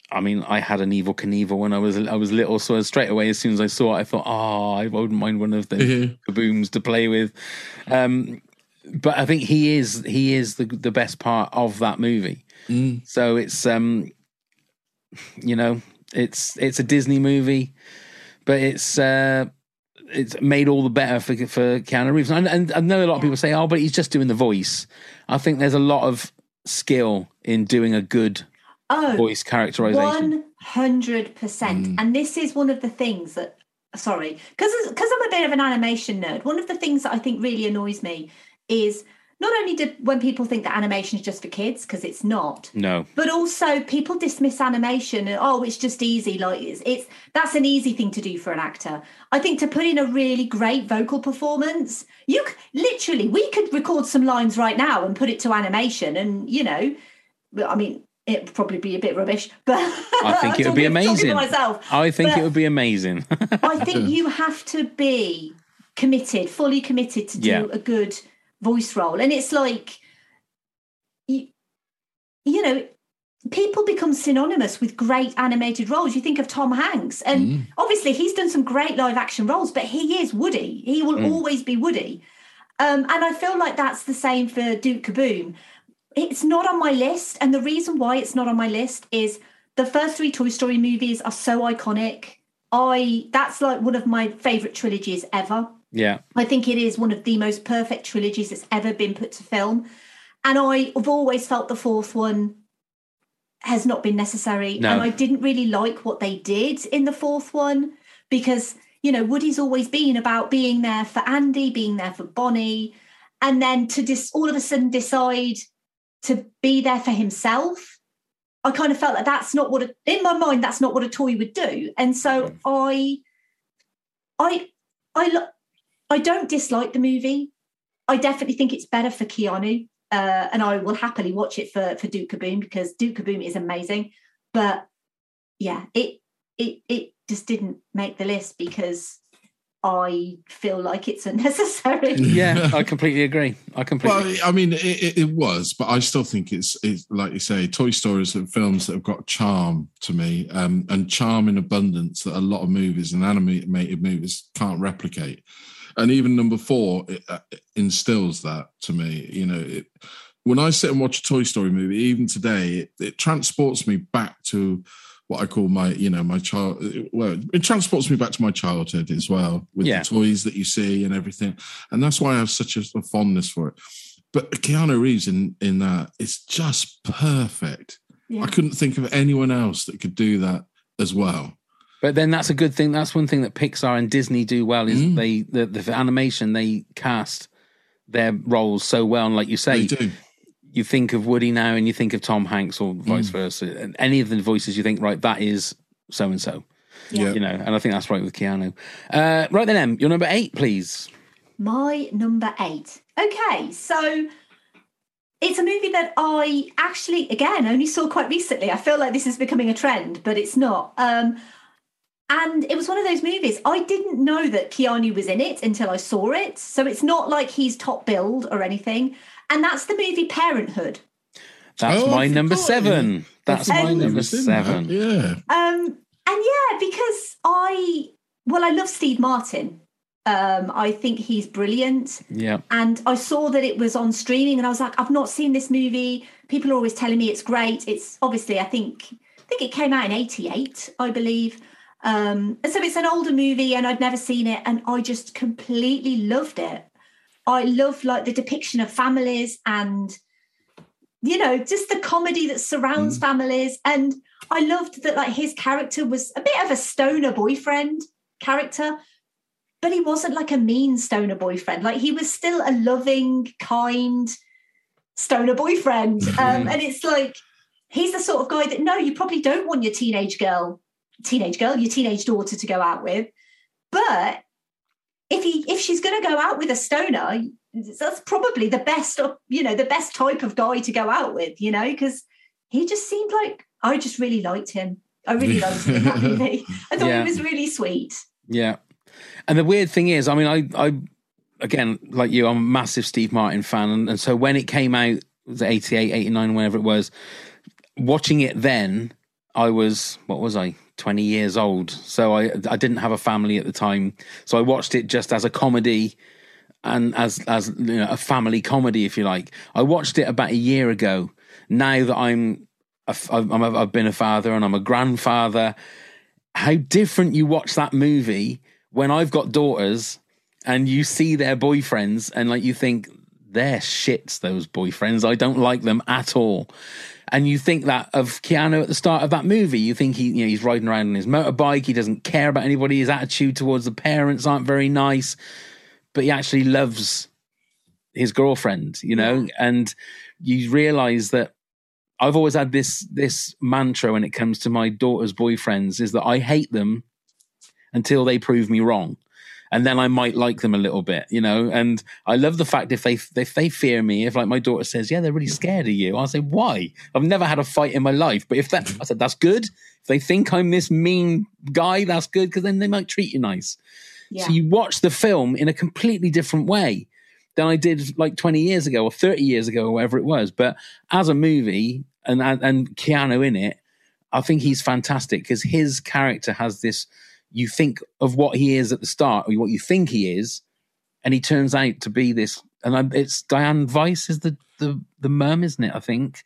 I mean, I had an Evel Knievel when I was I was little, so straight away as soon as I saw it, I thought, oh, I wouldn't mind one of the Mhm. kabooms to play with. Um, but I think he is he is the the best part of that movie. Mm. So it's um, you know, it's it's a Disney movie, but it's uh, it's made all the better for for Keanu Reeves. And, and I know a lot of people say, "Oh, but he's just doing the voice." I think there's a lot of skill in doing a good Oh, voice characterization. One hundred percent. Mm. And this is one of the things that sorry, because because I'm a bit of an animation nerd. One of the things that I think really annoys me is not only do when people think that animation is just for kids because it's not, No, but also people dismiss animation and oh, it's just easy. Like it's, it's that's an easy thing to do for an actor. I think to put in a really great vocal performance, you literally we could record some lines right now and put it to animation, and you know, I mean. It'd probably be a bit rubbish, but I think it would be amazing. myself. I think But it would be amazing. I think you have to be committed, fully committed to do Yeah. a good voice role. And it's like, you, you know, people become synonymous with great animated roles. You think of Tom Hanks, and obviously he's done some great live action roles, but he is Woody. He will always be Woody. Um, and I feel like that's the same for Duke Kaboom. It's not on my list. And the reason why it's not on my list is the first three Toy Story movies are so iconic. I that's like one of my favorite trilogies ever. Yeah, I think it is one of the most perfect trilogies that's ever been put to film. And I've always felt the fourth one has not been necessary. No. And I didn't really like what they did in the fourth one because, you know, Woody's always been about being there for Andy, being there for Bonnie, and then to dis- all of a sudden decide to be there for himself. I kind of felt like that's not what, a, in my mind, that's not what a toy would do. And so mm-hmm. I, I, I, lo- I don't dislike the movie. I definitely think it's better for Keanu, uh, and I will happily watch it for for Duke Kaboom because Duke Kaboom is amazing. But yeah, it it it just didn't make the list because I feel like it's unnecessary. Yeah, I completely agree. I completely. Well, I mean, it, it, it was, but I still think it's, it's like you say, Toy Stories are films that have got charm to me, um, and charm in abundance that a lot of movies and animated movies can't replicate. And even number four it, uh, instills that to me. You know, it, when I sit and watch a Toy Story movie, even today, it, it transports me back to what I call my, you know, my child. Well, it transports me back to my childhood as well with Yeah. the toys that you see and everything, and that's why I have such a, a fondness for it. But Keanu Reeves in in that is just perfect. Yeah. I couldn't think of anyone else that could do that as well. But then that's a good thing. That's one thing that Pixar and Disney do well is Mm. they the, the animation they cast their roles so well. And like you say, They do. you think of Woody now and you think of Tom Hanks or Mm. vice versa. And any of the voices you think, right, that is so and so. Yeah. You know, and I think that's right with Keanu. Uh, right then, Em, your number eight, please. My number eight. Okay, so it's a movie that I actually, again, only saw quite recently. I feel like this is becoming a trend, but it's not. Um, and it was one of those movies. I didn't know that Keanu was in it until I saw it. So it's not like he's top billed or anything. And that's the movie Parenthood. That's Oh, my number forgot, seven. That's my Um, number I've that, seven. Yeah. Um, and yeah, because I, well, I love Steve Martin. Um, I think he's brilliant. Yeah. and I saw that it was on streaming, and I was like, I've not seen this movie. People are always telling me it's great. It's obviously, I think, I think it came out in '88, I believe. Um, and so it's an older movie, and I'd never seen it, and I just completely loved it. I love like the depiction of families, and you know, just the comedy that surrounds families, and I loved that like his character was a bit of a stoner boyfriend character, but he wasn't like a mean stoner boyfriend. Like he was still a loving, kind stoner boyfriend. Um, and it's like he's the sort of guy that no, you probably don't want your teenage girl, teenage girl, your teenage daughter to go out with. But if he if she's going to go out with a stoner, that's probably the best, of- you know, the best type of guy to go out with, you know, because he just seemed like I just really liked him. I really liked him in that movie. I thought Yeah. he was really sweet. Yeah. And the weird thing is, I mean, I, I, again, like you, I'm a massive Steve Martin fan. And, and so when it came out, the was 88, 89, whenever it was, watching it then, I was, what was I, 20 years old. So I, I didn't have a family at the time. So I watched it just as a comedy and as, as, you know, a family comedy, if you like. I watched it about a year ago. Now that I'm, I've been a father and I'm a grandfather, how different you watch that movie when I've got daughters and you see their boyfriends and like you think they're shits those boyfriends I don't like them at all and you think that of Keanu at the start of that movie you think he you know he's riding around on his motorbike he doesn't care about anybody his attitude towards the parents aren't very nice but he actually loves his girlfriend you know and you realize that I've always had this this mantra when it comes to my daughter's boyfriends is that I hate them until they prove me wrong. And then I might like them a little bit, you know. And I love the fact if they if they fear me, if like my daughter says, "Yeah, they're really scared of you," I'll say, "Why?" I've never had a fight in my life, but if that, I said, "That's good." If they think I'm this mean guy, that's good because then they might treat you nice. Yeah. So you watch the film in a completely different way than I did like 20 years ago or 30 years ago or whatever it was. But as a movie and and, and Keanu in it, I think he's fantastic because his character has this. You think of what he is at the start, or what you think he is, and he turns out to be this. And I, it's Dianne Wiest is the the the mum, isn't it? I think.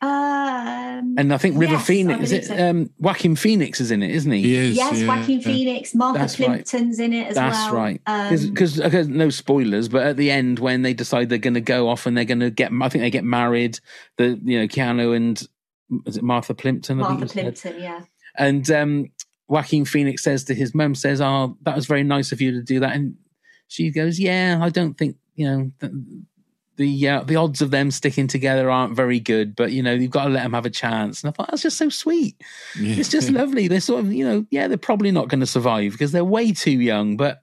Um, And I think River yes, Phoenix is believe it? so. Um, Joaquin Phoenix is in it, isn't he? He is. yes, yeah, Joaquin yeah. Phoenix, Martha That's right. Plimpton's in it as That's well. That's right. Um, Because no spoilers, but at the end when they decide they're going to go off and they're going to get, I think they get married. The you know Keanu and is it Martha Plimpton? I think Martha said? Plimpton, yeah. And um, Joaquin Phoenix says to his mum, says, "Oh, that was very nice of you to do that." And she goes, "Yeah, I don't think you know th- the uh, the odds of them sticking together aren't very good, but you know you've got to let them have a chance." And I thought that's just so sweet. Yeah. It's just lovely. They're sort of you know, yeah, they're probably not going to survive because they're way too young, but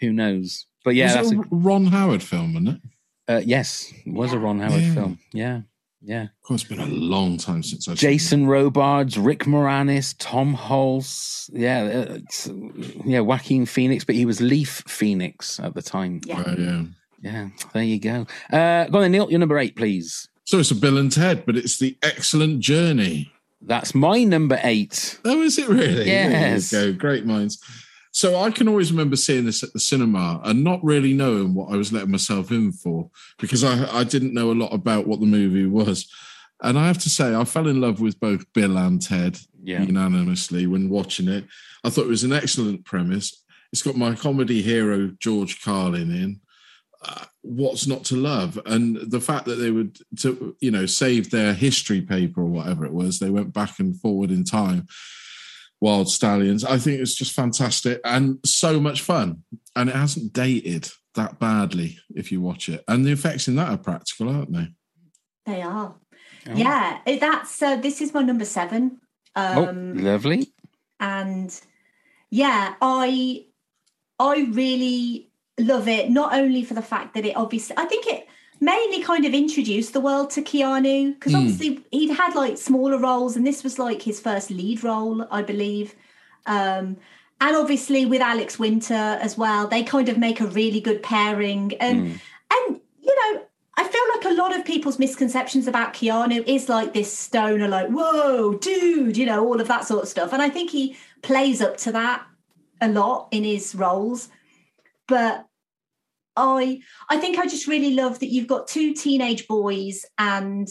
who knows? But yeah, was that's a, a Ron Howard film, wasn't it? uh, yes, it was a Ron Howard Yeah. film. Yeah, Yeah. Of course, it's been a long time since I Jason Robards, Rick Moranis, Tom Hulce. Yeah. uh, it's- yeah. Joaquin Phoenix, but he was Leaf Phoenix at the time. Yeah. Uh, yeah. Yeah. There you go. Uh, go on then, Neil. Your number eight, please. So it's a Bill and Ted, but it's the excellent journey. That's my number eight. Oh, is it really? Yes. There you go. Great minds. So I can always remember seeing this at the cinema and not really knowing what I was letting myself in for because I, I didn't know a lot about what the movie was. And I have to say, I fell in love with both Bill and Ted Yeah. unanimously when watching it. I thought it was an excellent premise. It's got my comedy hero, George Carlin, in. Uh, what's not to love? And the fact that they would, to you know, save their history paper or whatever it was, they went back and forward in time. Wyld Stallyns. I think it's just fantastic and so much fun. And it hasn't dated that badly if you watch it. And the effects in that are practical, aren't they? They are. Oh. Yeah, that's uh, this is my number seven. Oh, Um, lovely. and yeah, I I really love it. Not only for the fact that it obviously, I think it mainly kind of introduced the world to Keanu because Mm. obviously he'd had like smaller roles, and this was like his first lead role, I believe. Um, and obviously with Alex Winter as well, they kind of make a really good pairing. And and you know, I feel like a lot of people's misconceptions about Keanu is like this stoner, like, whoa, dude, you know, all of that sort of stuff. And I think he plays up to that a lot in his roles. But I I think I just really love that you've got two teenage boys and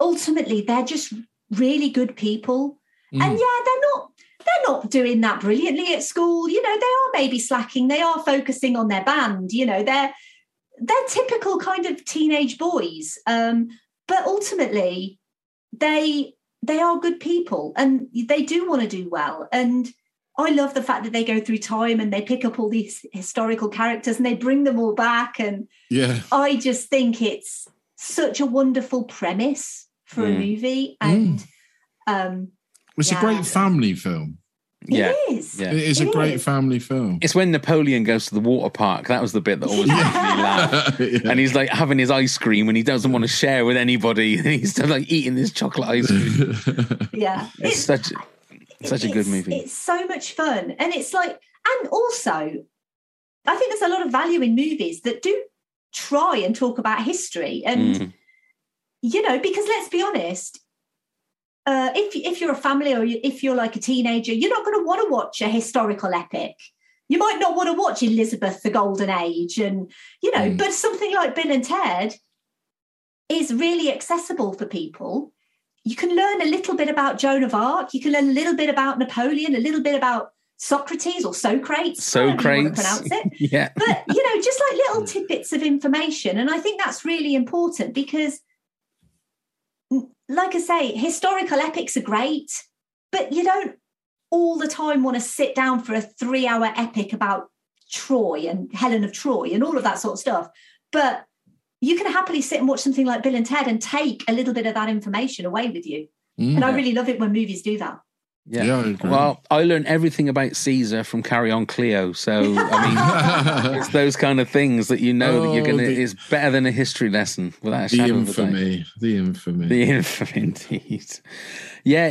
ultimately they're just really good people. Mm. And yeah, they're not they're not doing that brilliantly at school. You know, they are maybe slacking. They are focusing on their band. You know, they're they're typical kind of teenage boys. Um, but ultimately, they they are good people and they do want to do well. And I love the fact that they go through time and they pick up all these historical characters and they bring them all back. And Yeah. I just think it's such a wonderful premise for a Mm. movie. And um, It's Yeah. a great family film. Yeah. it is. Yeah. It is a great is. family film. It's when Napoleon goes to the water park. That was the bit that always made me laugh. Yeah. And he's like having his ice cream and he doesn't want to share with anybody. And he's still like eating this chocolate ice cream. Yeah. It's such such a good movie. It's so much fun. And it's like, and also, I think there's a lot of value in movies that do try and talk about history. And, Mm. you know, because let's be honest, uh, if, if you're a family or if you're like a teenager, you're not going to want to watch a historical epic. You might not want to watch Elizabeth, the Golden Age, and, you know, Mm. but something like Bill and Ted is really accessible for people you can learn a little bit about Joan of Arc. You can learn a little bit about Napoleon, a little bit about Socrates or Socrates. Socrates. pronounce it. yeah. But you know, just like little tidbits of information, and I think that's really important because, like I say, historical epics are great, but you don't all the time want to sit down for a three-hour epic about Troy and Helen of Troy and all of that sort of stuff. But you can happily sit and watch something like Bill and Ted and take a little bit of that information away with you. Mm. And I really love it when movies do that. Yeah. Yeah, I well, I learned everything about Caesar from Carry On Cleo. So, I mean, it's those kind of things that you know that you're Oh, going to, the- it's better than a history lesson without a the shadow of a doubt. infamy. The infamy. The infamy, indeed. Yeah,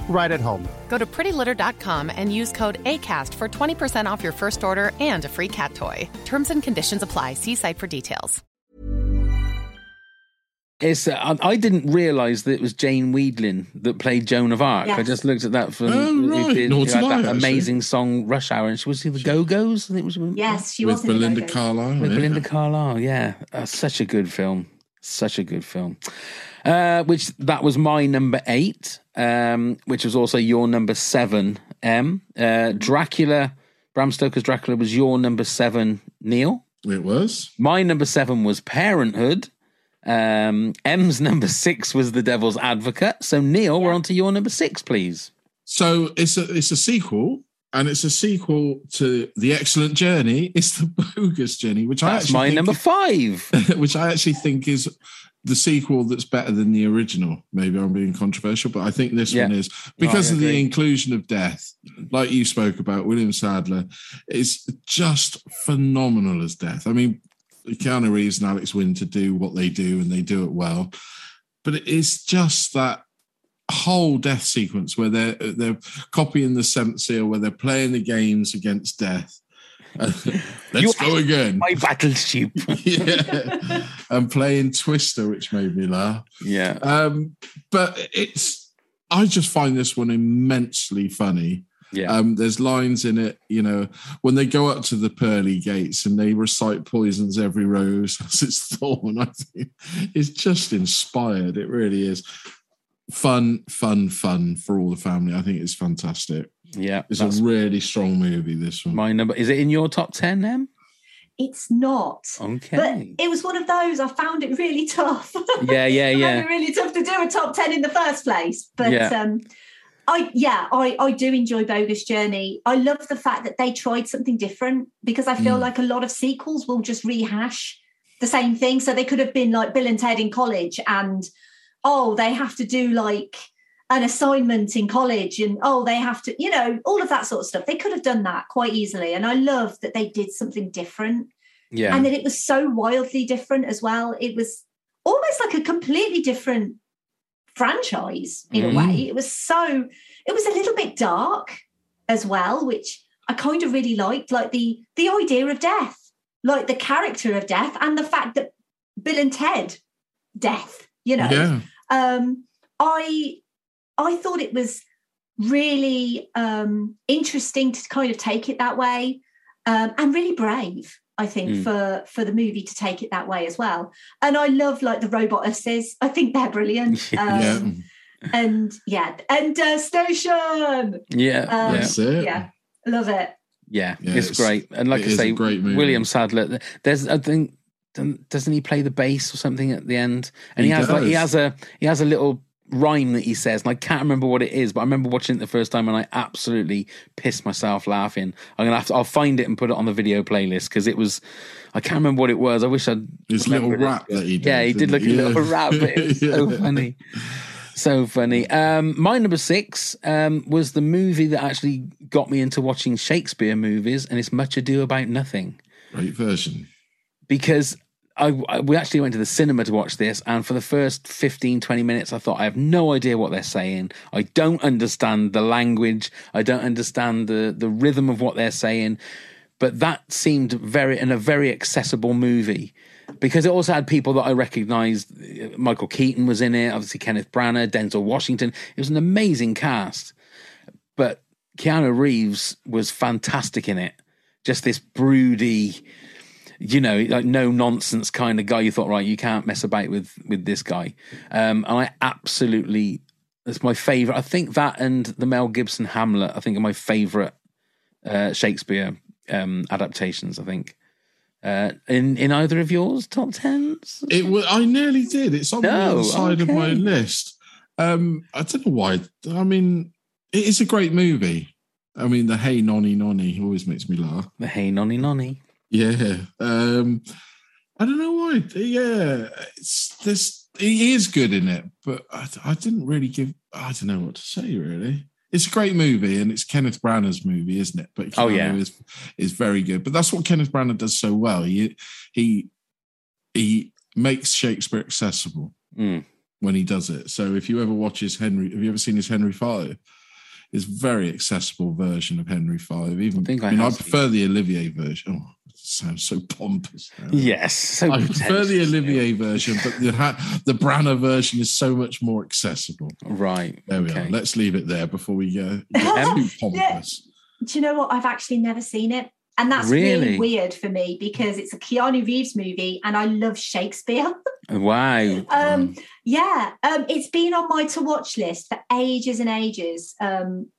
right at home. Go to prettylitter.com and use code ACAST for 20% off your first order and a free cat toy. Terms and conditions apply. See site for details. It's, uh, I I didn't realise that it was Jane Wiedlin that played Joan of Arc. I just looked at that from Oh, who right. did- Nor who did had I, that actually. amazing song Rush Hour, and she was in the Go Go's. I think it was Yes, she with was in the Belinda Carlisle. with yeah. Belinda Carlisle. Yeah, uh, such a good film. Such a good film. Uh, which that was my number eight, um, which was also your number seven. M. Uh, Dracula, Bram Stoker's Dracula was your number seven. Neil. It was. My number seven was Parenthood. Um, M's number six was The Devil's Advocate. So Neil, we're on to your number six, please. So it's a it's a sequel, and it's a sequel to the Excellent Journey. It's the Bogus Journey, which I That's actually my think number five. which I actually think is the sequel that's better than the original. Maybe I'm being controversial, but I think this Yeah. one is because of the inclusion of death, like you spoke about, William Sadler is just phenomenal as death. I mean, Keanu Reeves and Alex Winter do what they do, and they do it well. But it is just that whole death sequence where they're they're copying the seventh seal, where they're playing the games against death. Let's go again. My battleship. yeah, and playing Twister, which made me laugh. Yeah. Um, but it's I just find this one immensely funny. Yeah. Um, there's lines in it, you know, when they go up to the pearly gates and they recite Poison's every rose as its thorn. I think it's just inspired. It really is fun, fun, fun for all the family. I think it's fantastic. Yeah. It's a really strong movie. This one. my number. Is it in your top 10 then? It's not. Okay. But it was one of those, I found it really tough. Yeah, yeah, I yeah. it really tough to do a top 10 in the first place. But Yeah. um, I, yeah, I, I do enjoy Bogus Journey. I love the fact that they tried something different because I feel Mm. like a lot of sequels will just rehash the same thing. So they could have been like Bill and Ted in college and, oh, they have to do like an assignment in college and, oh, they have to, you know, all of that sort of stuff. They could have done that quite easily. And I love that they did something different Yeah. and that it was so wildly different as well. It was almost like a completely different franchise in Mm. a way. It was so, it was a little bit dark as well, which I kind of really liked, like the the idea of death, like the character of death, and the fact that Bill and Ted, death, you know. Yeah. Um, I I thought it was really um, interesting to kind of take it that way, um, and really brave. I think Mm. for for the movie to take it that way as well. And I love like the robot usses. I think they're brilliant. Yeah. Um, And yeah, and uh, station. Yeah. Um, yeah. That's it. Yeah, love it. Yeah, Yeah, it's, it's- great. And like I say, great. William Sadler. There's, I think, doesn't he play the bass or something at the end? And he, He has like he has a he has a little rhyme that he says, and I can't remember what it is, but I remember watching it the first time and I absolutely pissed myself laughing. I'm gonna have to, I'll find it and put it on the video playlist because it was, I can't remember what it was. I wish I'd His little it. rap that he did. Yeah, he did didn't like a little rap. But it was so funny. So funny. Um, my number six um, was the movie that actually got me into watching Shakespeare movies, and it's Much Ado About Nothing. Great version. Because I, I- we actually went to the cinema to watch this, and for the first 15, 20 minutes, I thought, I have no idea what they're saying. I don't understand the language. I don't understand the, the rhythm of what they're saying. But that seemed very, in a very accessible movie because it also had people that I recognized. Michael Keaton was in it, obviously Kenneth Branagh, Denzel Washington. It was an amazing cast. But Keanu Reeves was fantastic in it. Just this broody, you know, like no nonsense kind of guy. You thought, right, you can't mess about with with this guy. Um, and I absolutely, that's my favorite. I think that and the Mel Gibson Hamlet, I think are my favorite uh, Shakespeare um, adaptations. I think. Uh, in in either of yours top tens? It was. I nearly did. It's on the No, other side of my list. Um, I don't know why. I mean, it is a great movie. I mean, the Hey Nonny Nonny always makes me laugh. The Hey Nonny Nonny. Yeah. Um, I don't know why. Yeah, it's this. He is good in it, but I, I didn't really give. I don't know what to say. Really, it's a great movie, and it's Kenneth Branagh's movie, isn't it? But Oh, yeah. is is very good. But that's what Kenneth Branagh does so well. He he he makes Shakespeare accessible Mm. when he does it. So if you ever watch his Henry, have you ever seen his Henry V? It's a very accessible version of Henry V. Even I think I mean, I have seen prefer the Olivier version. Oh, sounds so pompous. now. Yes, so I prefer the pretentious. Olivier version, but the ha- the Branagh version is so much more accessible. Right. There we okay. are. Let's leave it there before we go get too pompous. Do you know what? I've actually never seen it. And that's really, Really? weird for me because it's a Keanu Reeves movie and I love Shakespeare. Wow. um, yeah, um, it's been on my to watch list for ages and ages. Um,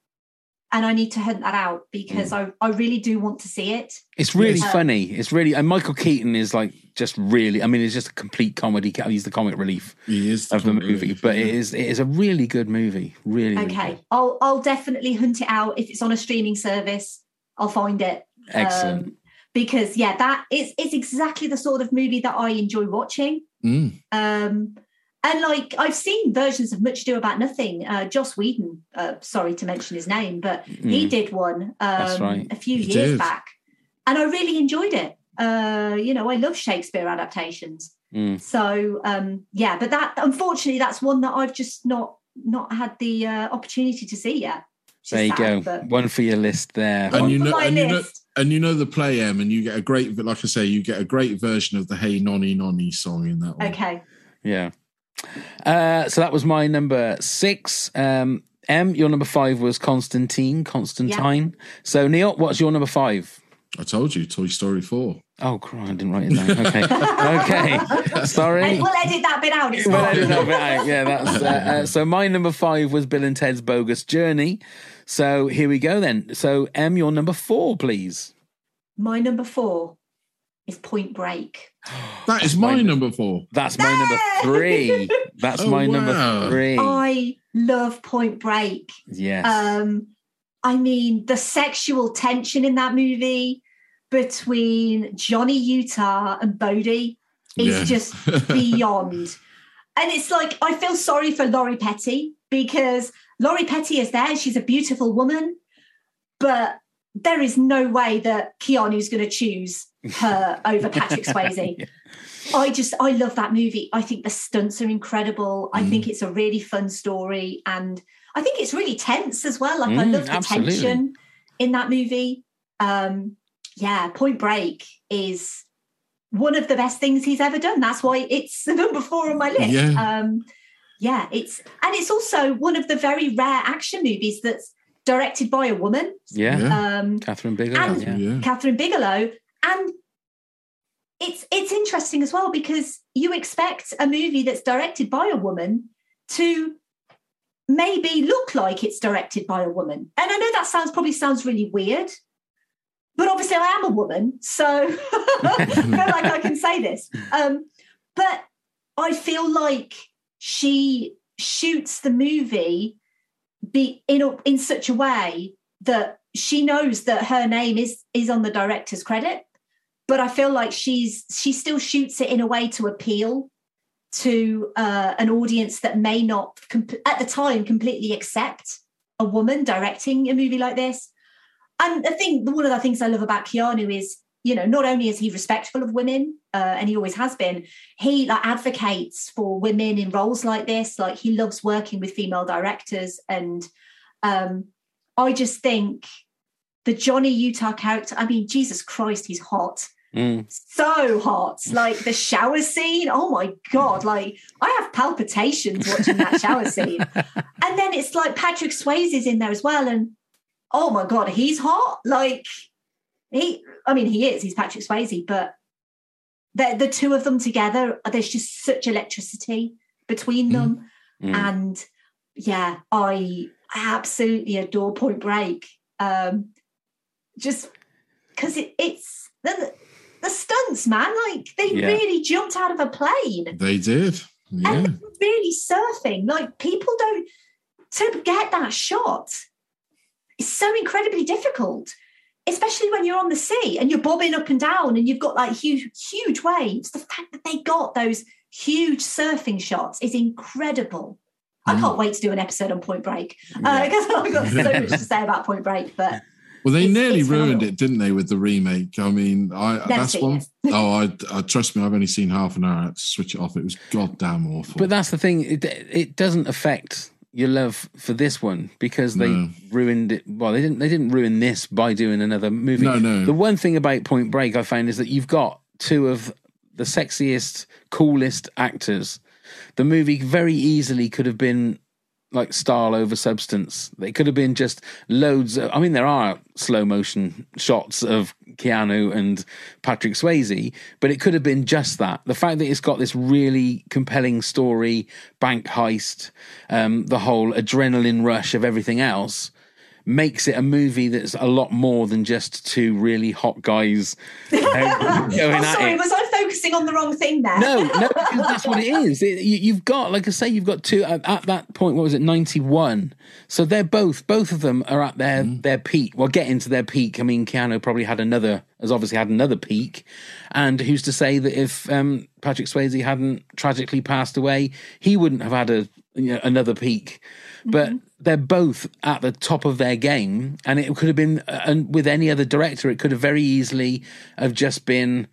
and I need to hunt that out because I, I really do want to see it. It's really Yes. funny. It's really and Michael Keaton is like just really. I mean, it's just a complete comedy. He's the comic relief He is of the movie, relief, but it yeah. is it is a really good movie. Really, really Okay, good. I'll I'll definitely hunt it out if it's on a streaming service. I'll find it. Excellent. Um, because yeah, that is it's exactly the sort of movie that I enjoy watching. Mm. Um, and like I've seen versions of Much Ado About Nothing. Uh, Joss Whedon, uh, sorry to mention his name, but he Mm. did one um, right. a few He years did. back, and I really enjoyed it. Uh, you know, I love Shakespeare adaptations. Mm. So um, yeah, but that unfortunately that's one that I've just not not had the uh, opportunity to see yet. which There you sad, go. but- One for your list there. And you know, and you know, and you know the play M, and you get a great, like I say, you get a great version of the Hey Nonny Nonny song in that one. Okay. Yeah. Uh, so that was my number six. Um, M, your number five was Constantine. Constantine. So Neil, what's your number five? I told you, Toy Story Four. Oh, crap, I didn't write it down. Okay. okay. Sorry. And we'll edit that bit out. It's Well, I fine. didn't know about- yeah, that's uh, uh, so. My number five was Bill and Ted's Bogus Journey. So here we go then. So M, your number four, please. My number four is Point Break. That is my number four. That's my number three. That's Oh, my wow. number three. I love Point Break. yes. Um, I mean, the sexual tension in that movie between Johnny Utah and Bodhi is Yeah. just beyond. And it's like I feel sorry for Lori Petty because Lori Petty is there. She's a beautiful woman, but there is no way that Keanu's going to choose her over Patrick Swayze. I just I love that movie. I think the stunts are incredible. I think it's a really fun story, and I think it's really tense as well. Like I Mm, love the absolutely. tension in that movie. Um, yeah, Point Break is one of the best things he's ever done. That's why it's the number four on my list. Yeah. Um, yeah, it's and it's also one of the very rare action movies that's directed by a woman. yeah. Yeah. Um, Kathryn Bigelow. and- yeah. Yeah. Kathryn Bigelow. And it's it's interesting as well because you expect a movie that's directed by a woman to maybe look like it's directed by a woman. And I know that sounds probably sounds really weird, but obviously I am a woman, so I feel like I can say this. Um, but I feel like she shoots the movie be in a, in such a way that she knows that her name is is on the director's credit but i feel like she's she still shoots it in a way to appeal to uh, an audience that may not comp- at the time completely accept a woman directing a movie like this. And i think one of the things i love about keanu is you know not only is he respectful of women uh, and he always has been he like advocates for women in roles like this. Like he loves working with female directors. And um i just think the johnny utah character i mean jesus christ he's hot Mm. so hot. Like the shower scene. Oh my god. Like i have palpitations watching that shower scene. And then it's like patrick swayze's in there as well and oh my god he's hot. Like he i mean he is. He's patrick swayze but the, the two of them together there's just such electricity between them. Mm. and yeah i absolutely adore point break. Um just because it, it's the, the stunts, man. Like they Yeah. really jumped out of a plane They did. Yeah. and really surfing. Like people don't to get that shot. It's so incredibly difficult, especially when you're on the sea and you're bobbing up and down and you've got like huge, huge waves. The fact that they got those huge surfing shots is incredible. I mm. can't wait to do an episode on Point Break because uh, I've got so much to say about Point Break. But Well, they It's- nearly it's ruined phenomenal. it, didn't they, with the remake? I mean, I Never that's seen one. it. oh, I, I trust me, I've only seen half an hour. I had to switch it off. It was goddamn awful. But that's the thing; it, it doesn't affect your love for this one because they No. ruined it. Well, they didn't. They didn't ruin this by doing another movie. No, no. The one thing about Point Break I found is that you've got two of the sexiest, coolest actors. The movie very easily could have been like style over substance. It could have been just loads. Of, I mean, there are slow motion shots of Keanu and Patrick Swayze, but it could have been just that. The fact that it's got this really compelling story, bank heist, um, the whole adrenaline rush of everything else. Makes it a movie that's a lot more than just two really hot guys you know, going oh, at sorry, it. was I focusing on the wrong thing there? No, no, because that's what it is. It, you, you've got, like I say, you've got two at, at that point. What was it, ninety one? So they're both, both of them are at their their peak. Well, getting to their peak. I mean, Keanu probably had another, has obviously had another peak. And who's to say that if um, Patrick Swayze hadn't tragically passed away, he wouldn't have had a you know, another peak. But they're both at the top of their game, and it could have been, uh, and with any other director, it could have very easily have just been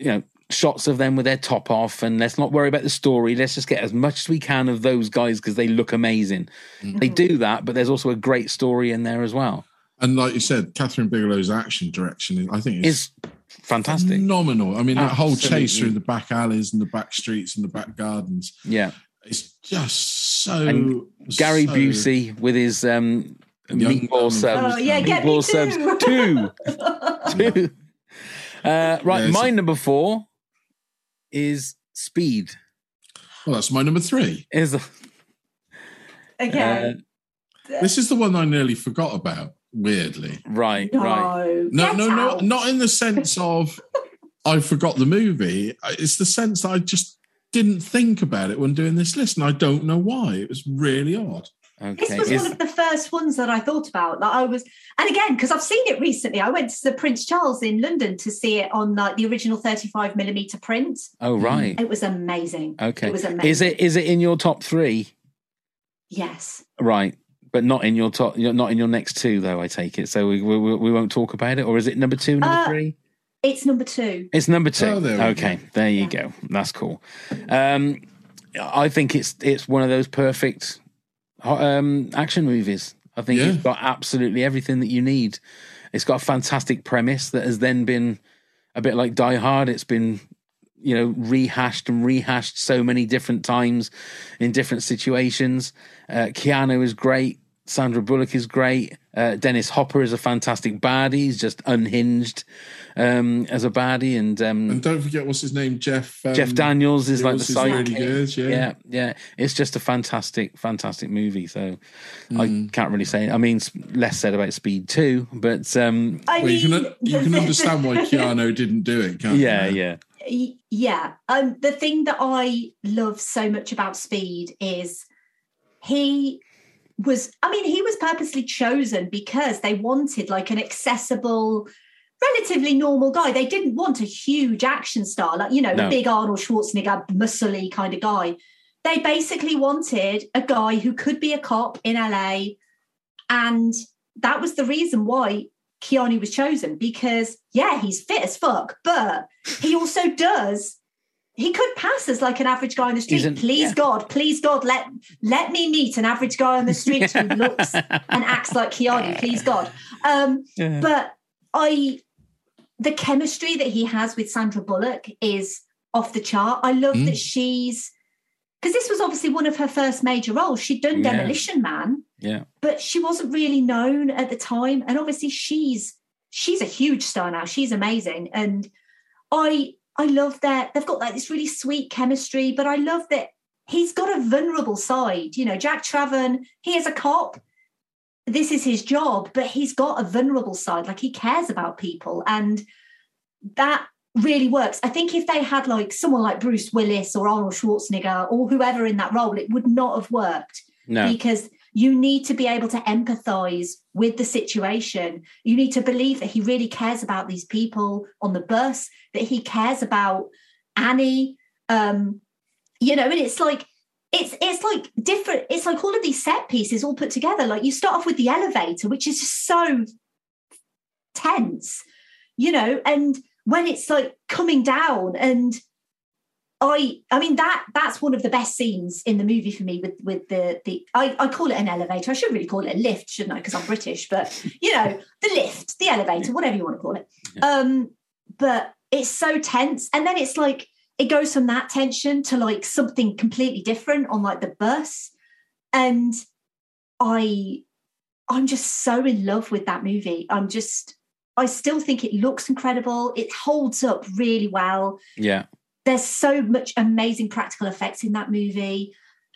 you know shots of them with their top off and let's not worry about the story. Let's just get as much as we can of those guys because they look amazing. They do that but there's also a great story in there as well. And like you said, Kathryn Bigelow's action direction, I think, is is fantastic. phenomenal. I mean, that whole chase through the back alleys and the back streets and the back gardens, yeah it's just so. and gary so- busey with his um meatball man. subs Oh, yeah, get me meatball subs too. two two uh, right Yeah, it's- my number four is speed Well, that's my number three. is Okay. uh, This is the one I nearly forgot about. Weirdly, right no. right no, Get no, no, out. not in the sense of I forgot the movie. It's the sense that I just didn't think about it when doing this list, and I don't know why. It was really odd. This was is, one of the first ones that I thought about. Like I was, and again, because I've seen it recently. I went to the Prince Charles in London to see it on like the original 35 millimeter print. oh right It was amazing. okay It was amazing. is it is it in your top three Yes. Right, but not in your top, not in your next two, though. I take it. So we we, we won't talk about it, or is it number two, number Uh, three? It's number two. It's number two. Oh, there we okay, there you go. That's cool. Um, I think it's it's one of those perfect um, action movies. I think Yeah. it's got absolutely everything that you need. It's got a fantastic premise that has then been a bit like Die Hard. It's been you know rehashed and rehashed so many different times in different situations. Uh, Keanu is great. Sandra Bullock is great. Uh, Dennis Hopper is a fantastic baddie. He's just unhinged um, as a baddie, and um, And don't forget what's his name, Jeff. Um, Jeff Daniels is like the Daniels is side. really good. Yeah. yeah, yeah. It's just a fantastic, fantastic movie. So Mm. I can't really say. I mean, less said about Speed too, but um, I Well, you mean, can you can understand why Keanu didn't do it, can't yeah, you? yeah, yeah um the thing that i love so much about speed is he was i mean he was purposely chosen because they wanted like an accessible relatively normal guy they didn't want a huge action star like you know No. big arnold schwarzenegger muscly kind of guy they basically wanted a guy who could be a cop in la and that was the reason why Keanu was chosen because yeah, he's fit as fuck, but he also does. He could pass as like an average guy on the street. an- please yeah. God, please God, let let me meet an average guy on the street who looks and acts like Keanu. Please God. Um, Yeah. But I, the chemistry that he has with Sandra Bullock is off the chart. I love Mm. that she's because this was obviously one of her first major roles. She'd done Yeah. Demolition Man yeah. but she wasn't really known at the time and obviously she's she's a huge star now she's amazing and i i love that they've got like this really sweet chemistry but i love that he's got a vulnerable side you know jack traven he is a cop this is his job, but he's got a vulnerable side. Like he cares about people, and that really works. I think if they had like someone like Bruce Willis or Arnold Schwarzenegger or whoever in that role, it would not have worked No. because you need to be able to empathize with the situation. You need to believe that he really cares about these people on the bus, that he cares about Annie. Um, you know, and it's like it's it's like different. It's like all of these set pieces all put together. Like you start off with the elevator, which is just so tense, you know, and when it's like coming down and I I mean that that's one of the best scenes in the movie for me with with the the I, I call it an elevator. I should really call it a lift, shouldn't I? Because I'm British, but you know, the lift, the elevator, whatever you want to call it. Um, but it's so tense. And then it's like it goes from that tension to like something completely different on like the bus. And I I'm just so in love with that movie. I'm just I still think it looks incredible. It holds up really well Yeah. There's so much amazing practical effects in that movie.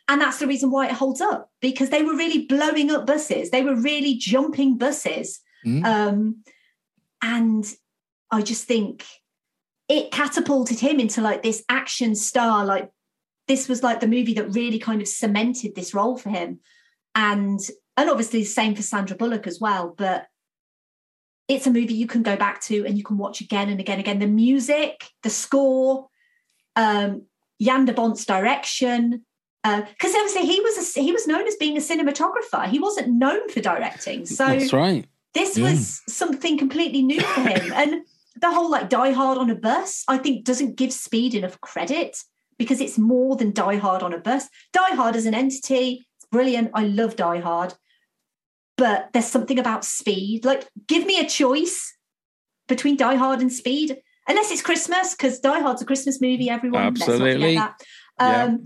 And that's the reason why it holds up because they were really blowing up buses. They were really jumping buses. Mm. um, and i just think it catapulted him into like this action star like this was like the movie that really kind of cemented this role for him. And and obviously the same for sandra bullock as well but it's a movie you can go back to and you can watch again and again and again. The music the score um Jan de Bont's direction because obviously he was a, he was known as being a cinematographer. He wasn't known for directing. So That's right. this Yeah. was something completely new for him. And the whole like die hard on a bus i think doesn't give speed enough credit because it's more than die hard on a bus. Die hard as an entity it's brilliant. I love die hard. But there's something about speed. Like give me a choice between die hard and speed unless it's christmas because die hard's a christmas movie everyone Absolutely. um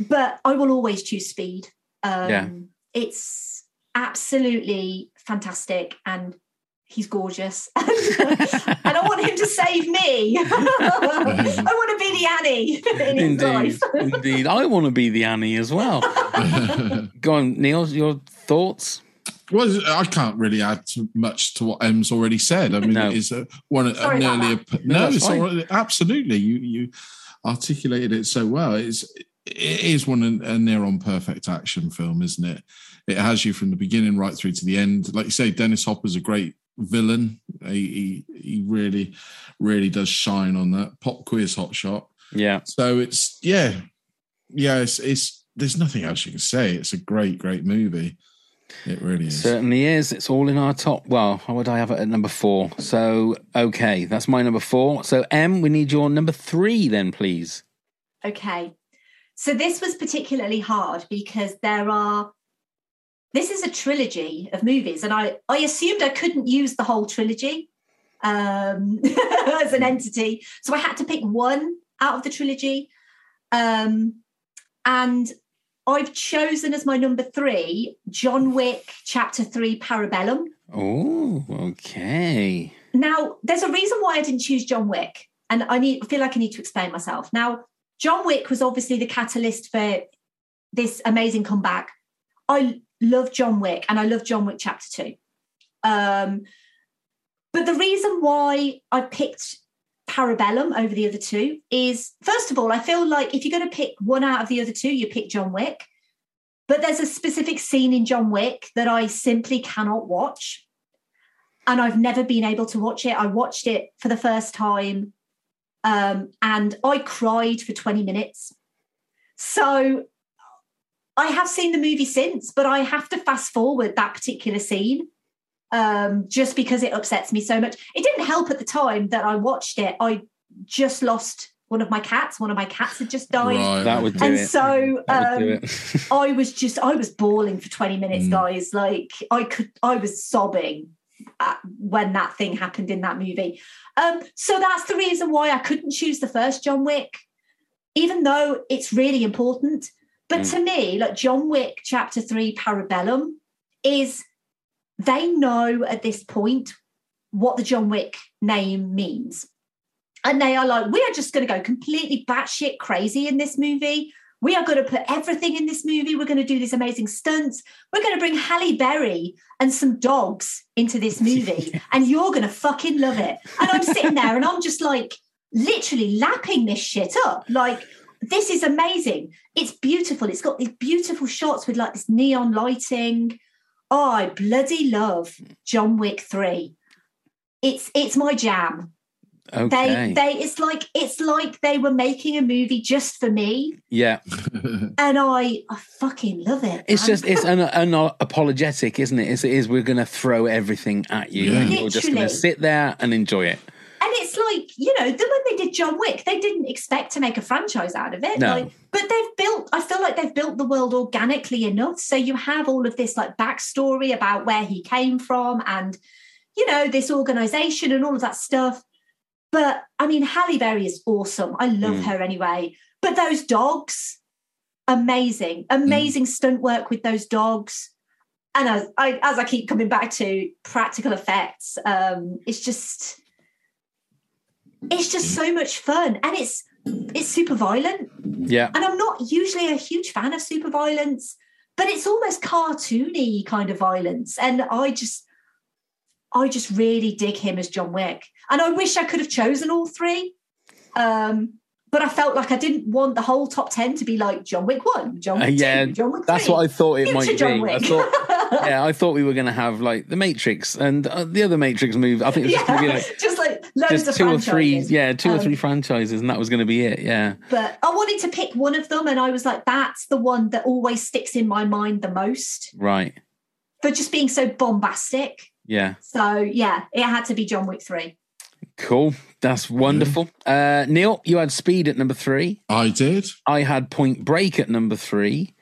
but i will always choose speed um Yeah. it's absolutely fantastic and he's gorgeous and i want him to save me i want to be the annie in his Indeed. life Indeed. I want to be the Annie as well. Go on, Neil, your thoughts? Well, I can't really add too much to what Em's already said. I mean, No. it is a, one Sorry an about earlier. that. No, No, that's it's all right. absolutely. You you articulated it so well. It's it is one a near on perfect action film, isn't it? It has you from the beginning right through to the end. Like you say, Dennis Hopper's a great villain. He he, he really really does shine on that pop quiz hot shot. Yeah. So it's yeah, yeah. It's it's there's nothing else you can say. It's a great great movie. It really is. Certainly is. It's all in our top. Well, how would I have it at number four? So, okay, that's my number four. So, Em, we need your number three then, please. Okay. So this was particularly hard because there are this is a trilogy of movies and I I assumed I couldn't use the whole trilogy um as an entity. So I had to pick one out of the trilogy. Um and I've chosen as my number 3 John Wick chapter 3 Parabellum. Oh, okay. Now, there's a reason why I didn't choose John Wick, and I need I feel like I need to explain myself. Now, John Wick was obviously the catalyst for this amazing comeback. I love John Wick, and I love John Wick Chapter Two. Um, but the reason why I picked Parabellum over the other two is, first of all, I feel like if you're going to pick one out of the other two, you pick John Wick. But there's a specific scene in John Wick that I simply cannot watch and I've never been able to watch it. I watched it for the first time um, and I cried for 20 minutes. So I have seen the movie since, but I have to fast forward that particular scene um, just because it upsets me so much. It didn't help at the time that I watched it. I just lost one of my cats. One of my cats had just died. Right. That would do and it. so That would do um, it. I was just I was bawling for 20 minutes, Mm. guys. Like I could I was sobbing at, when that thing happened in that movie. Um, so that's the reason why I couldn't choose the first John Wick, even though it's really important. But Mm. to me, like John Wick chapter three, Parabellum, is they know at this point what the John Wick name means. And they are like, we are just going to go completely batshit crazy in this movie. We are going to put everything in this movie. We're going to do these amazing stunts. We're going to bring Halle Berry and some dogs into this movie, and you're going to fucking love it. And I'm sitting there and I'm just like, literally lapping this shit up. Like, this is amazing. It's beautiful. It's got these beautiful shots with like this neon lighting. Oh, I bloody love John Wick 3. It's it's my jam. Okay. They they it's like it's like they were making a movie just for me. yeah. And I I fucking love it. It's man. just it's un, apologetic, isn't it? It's, it is we're going to throw everything at you, Yeah. and you're just going to sit there and enjoy it. It's like, you know, then when they did John Wick, they didn't expect to make a franchise out of it. No. Like, but they've built, I feel like they've built the world organically enough. So you have all of this like backstory about where he came from and, you know, this organization and all of that stuff. But I mean, Halle Berry is awesome. I love Mm. her anyway. But those dogs, amazing, amazing stunt work with those dogs. And as I, as I keep coming back to practical effects, um, it's just it's just so much fun and it's it's super violent Yeah. and i'm not usually a huge fan of super violence but it's almost cartoony kind of violence and i just i just really dig him as john wick and i wish i could have chosen all three um but i felt like i didn't want the whole top 10 to be like john wick 1 john Uh, wick 2 yeah, john wick that's 3, what I thought it might John be. I thought, yeah, I thought we were going to have like the Matrix and uh, the other Matrix movie. I think it was just going to be yeah, like just loads just of two or three, yeah, two or Um, three franchises, and that was going to be it. Yeah, but I wanted to pick one of them, and I was like, that's the one that always sticks in my mind the most right. for just being so bombastic. Yeah, So yeah, it had to be John Wick three. cool. That's wonderful. Uh, Neil, you had Speed at number three. I did. I had Point Break at number three.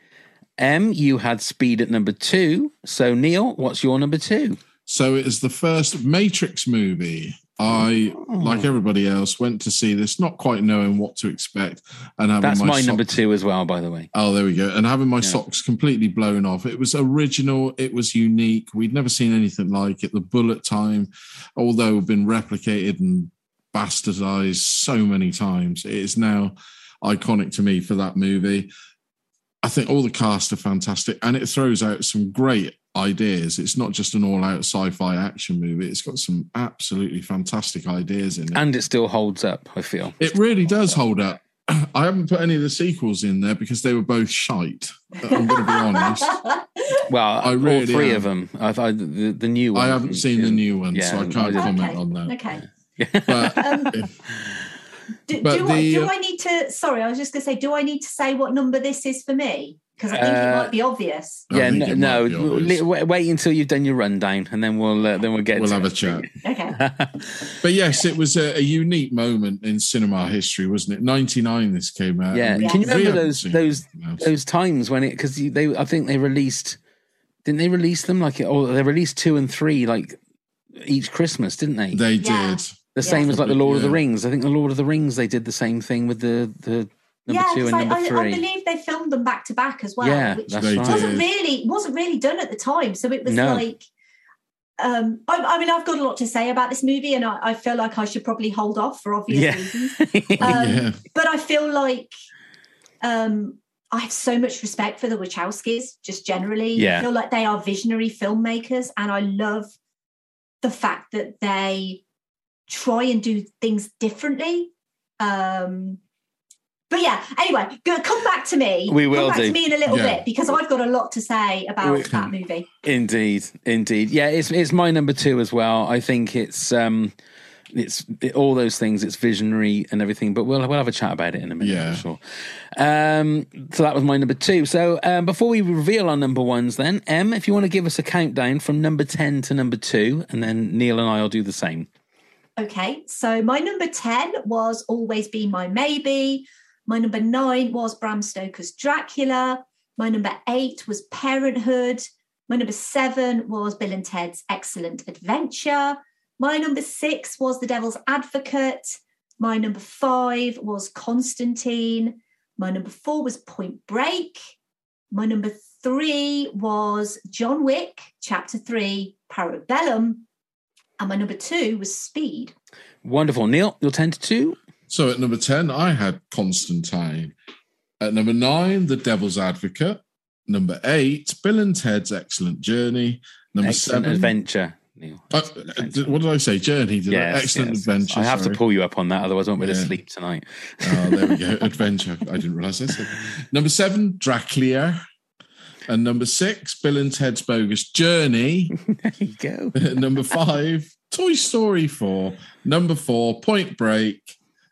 Em, you had Speed at number two. So Neil, what's your number two? So it is the first Matrix movie. I, hmm. like Oh. everybody else, went to see this, not quite knowing what to expect, and having That's my, my, number two as well, by the way. Oh, there we go. And having my socks completely blown off. It was original. It was unique. We'd never seen anything like it. The bullet time, although been replicated and bastardized so many times, it is now iconic to me for that movie. I think all the cast are fantastic and it throws out some great ideas. It's not just an all out sci fi action movie, it's got some absolutely fantastic ideas in it. And it still holds up, I feel. It really does hold up. I haven't put any of the sequels in there because they were both shite. I'm going to be honest. Well, I really all three am. of them. I've, I, the, the new one. I haven't seen the new one, so I can't didn't. comment on that. Okay. But Um, do, But do, I, do uh, I need to? Sorry, I was just going to say, do I need to say what number this is for me? Because I think it Uh, might be obvious. Yeah, no, no obvious. wait, wait until you've done your rundown, and then we'll uh, then we'll get we'll to have a chat. Okay. But yes, it was a, a unique moment in cinema history, wasn't it? 99 this came out. Yeah, and can you really remember those those those times when it because they I think they released didn't they release them like or they released two and three like each Christmas didn't they? They Yeah. did. The same as like the Lord of the Rings. I think the Lord of the Rings they did the same thing with the the number yeah, two 'cause and I, number I, I believe they filmed them back to back as well. yeah, which that's right. wasn't really wasn't really done at the time. So it was No. like, um, I, I mean, I've got a lot to say about this movie, and I, I feel like I should probably hold off for obvious Yeah. reasons. Um, yeah. But I feel like um, I have so much respect for the Wachowskis, just generally. Yeah. I feel like they are visionary filmmakers, and I love the fact that they try and do things differently. Um, but yeah, anyway, go, come back to me. We will come back do. to me in a little Yeah. bit because I've got a lot to say about We- that movie. Indeed, indeed. Yeah, it's it's my number two as well. I think it's um it's it, all those things. It's visionary and everything. But we'll we'll have a chat about it in a minute Yeah. for sure. Um, so that was my number two. So um, before we reveal our number ones, then Em, if you want to give us a countdown from number ten to number two, and then Neil and I will do the same. Okay, so my number 10 was Always Be My Maybe. My number nine was Bram Stoker's Dracula. My number eight was Parenthood. My number seven was Bill and Ted's Excellent Adventure. My number six was The Devil's Advocate. My number five was Constantine. My number four was Point Break. My number three was John Wick, Chapter Three, Parabellum. And my number two was Speed. Wonderful, Neil. Your ten to two. So at number 10, I had Constantine. At number nine, The Devil's Advocate. Number eight, Bill and Ted's Excellent Journey. Number Excellent seven, adventure. Neil. Uh, what did I say? Journey. Did I? Excellent yes. adventure. I have sorry. to pull you up on that, otherwise I won't be able to sleep tonight. Oh, there we go. Adventure. I didn't realize I said. that. Number seven, Dracula. And number six, Bill and Ted's Bogus Journey. there you go. number five, Toy Story 4. Number four, Point Break.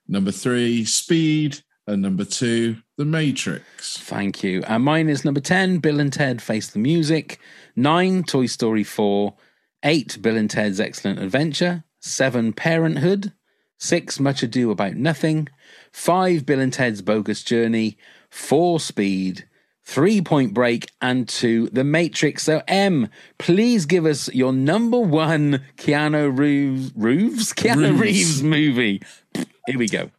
Number three, Speed. And number two, The Matrix. Thank you. And mine is number 10, Bill and Ted Face the Music. Nine, Toy Story 4. Eight, Bill and Ted's Excellent Adventure. Seven, Parenthood. Six, Much Ado About Nothing. Five, Bill and Ted's Bogus Journey. Four, Speed. Three, Point Break. And two, The Matrix. So, Em, please give us your number one Keanu Reeves, Reeves? Keanu Reeves. Reeves movie. Here we go.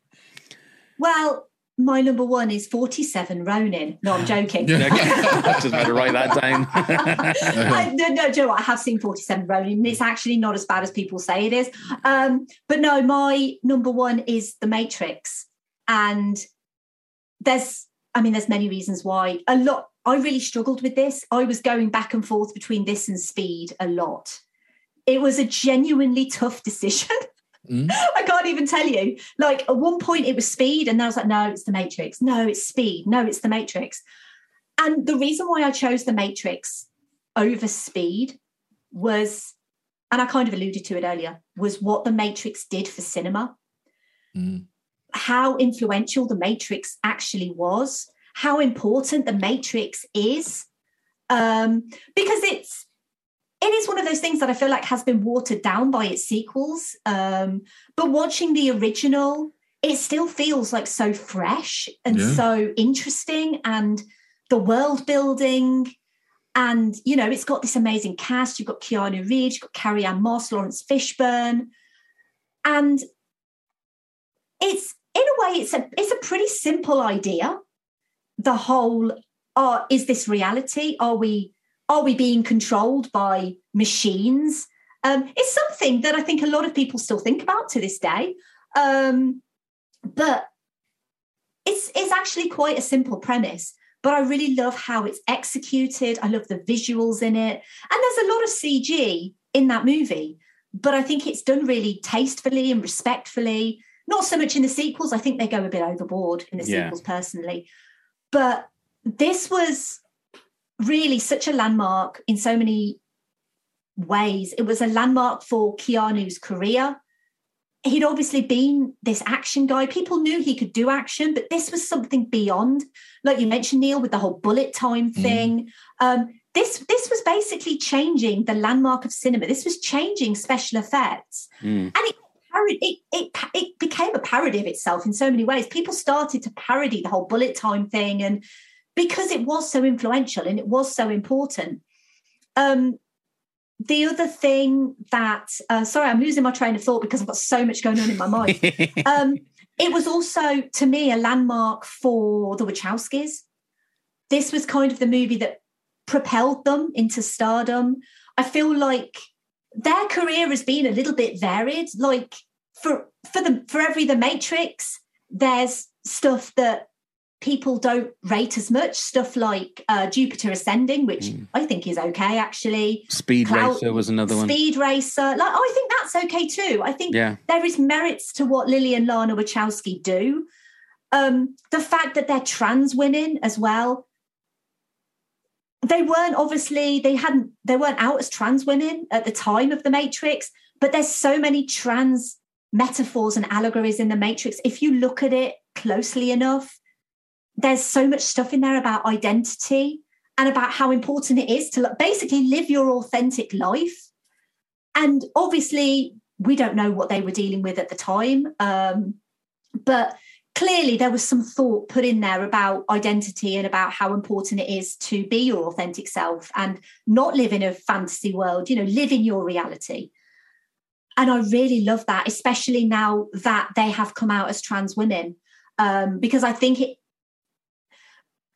Well, my number one is 47 Ronin. No, I'm joking. Okay. I just better write that down. I, no, no, do you know? I have seen 47 Ronin. and It's actually not as bad as people say it is. Um, but no, my number one is The Matrix. And there's, I mean, there's many reasons why. A lot, I really struggled with this. I was going back and forth between this and Speed a lot. It was a genuinely tough decision. Mm. I can't even tell you. Like at one point it was speed, and then I was like, no, it's the Matrix. No, it's speed. No, it's the Matrix. And the reason why I chose the Matrix over speed was, and I kind of alluded to it earlier, was what the Matrix did for cinema. Mm. How influential the Matrix actually was, how important the Matrix is. Um, because it's it is one of those things that I feel like has been watered down by its sequels. Um, but watching the original, it still feels like so fresh and Yeah. so interesting, and the world building. And you know, it's got this amazing cast. You've got Keanu Reeves, you've got Carrie Ann Moss, Laurence Fishburne, and it's in a way, it's a it's a pretty simple idea. The whole, uh, is this reality? Are we are we being controlled by machines? Um, it's something that I think a lot of people still think about to this day. Um, but it's it's actually quite a simple premise. But I really love how it's executed. I love the visuals in it, and there's a lot of CG in that movie. But I think it's done really tastefully and respectfully. Not so much in the sequels. I think they go a bit overboard in the Yeah. sequels, personally. But this was really such a landmark in so many ways. It was a landmark for Keanu's career. He'd obviously been this action guy. People knew he could do action, but this was something beyond. Like you mentioned, Neil, with the whole bullet time thing. Um, this this was basically changing the landmark of cinema. This was changing special effects, Mm. and it it, it it became a parody of itself in so many ways. People started to parody the whole bullet time thing, and because it was so influential and it was so important. Um, the other thing that, uh, sorry, I'm losing my train of thought because I've got so much going on in my mind. um, it was also, to me, a landmark for the Wachowskis. This was kind of the movie that propelled them into stardom. I feel like their career has been a little bit varied. Like for for the for every The Matrix, there's stuff that people don't rate as much. Stuff like uh, Jupiter Ascending, which I think is okay actually. Speed Cloud- Racer was another one. Speed Racer, like I think that's okay too. I think Yeah. there is merits to what Lilly and Lana Wachowski do. Um, the fact that they're trans women as well. They weren't obviously they hadn't they weren't out as trans women at the time of the Matrix, but there's so many trans metaphors and allegories in the Matrix. If you look at it closely enough, there's so much stuff in there about identity and about how important it is to basically live your authentic life. And obviously, we don't know what they were dealing with at the time. Um, but clearly, there was some thought put in there about identity and about how important it is to be your authentic self and not live in a fantasy world, you know, live in your reality. And I really love that, especially now that they have come out as trans women, um, because I think it,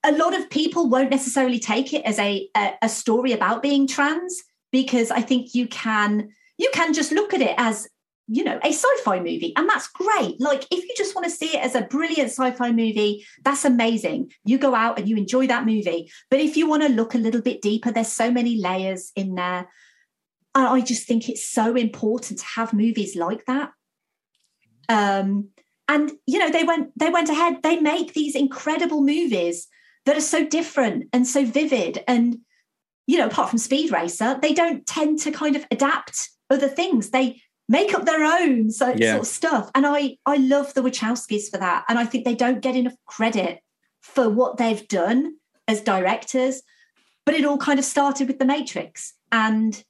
a lot of people won't necessarily take it as a, a a story about being trans because I think you can you can just look at it as you know, a sci-fi movie, and that's great. Like, if you just want to see it as a brilliant sci-fi movie, that's amazing. You go out and you enjoy that movie. But if you want to look a little bit deeper, there's so many layers in there. And I just think it's so important to have movies like that. Um, and you know, they went they went ahead. They make these incredible movies that are so different and so vivid. And you know, apart from Speed Racer, they don't tend to kind of adapt other things. They make up their own so, Yeah. sort of stuff. And I I love the Wachowskis for that. And I think they don't get enough credit for what they've done as directors. But it all kind of started with The Matrix. And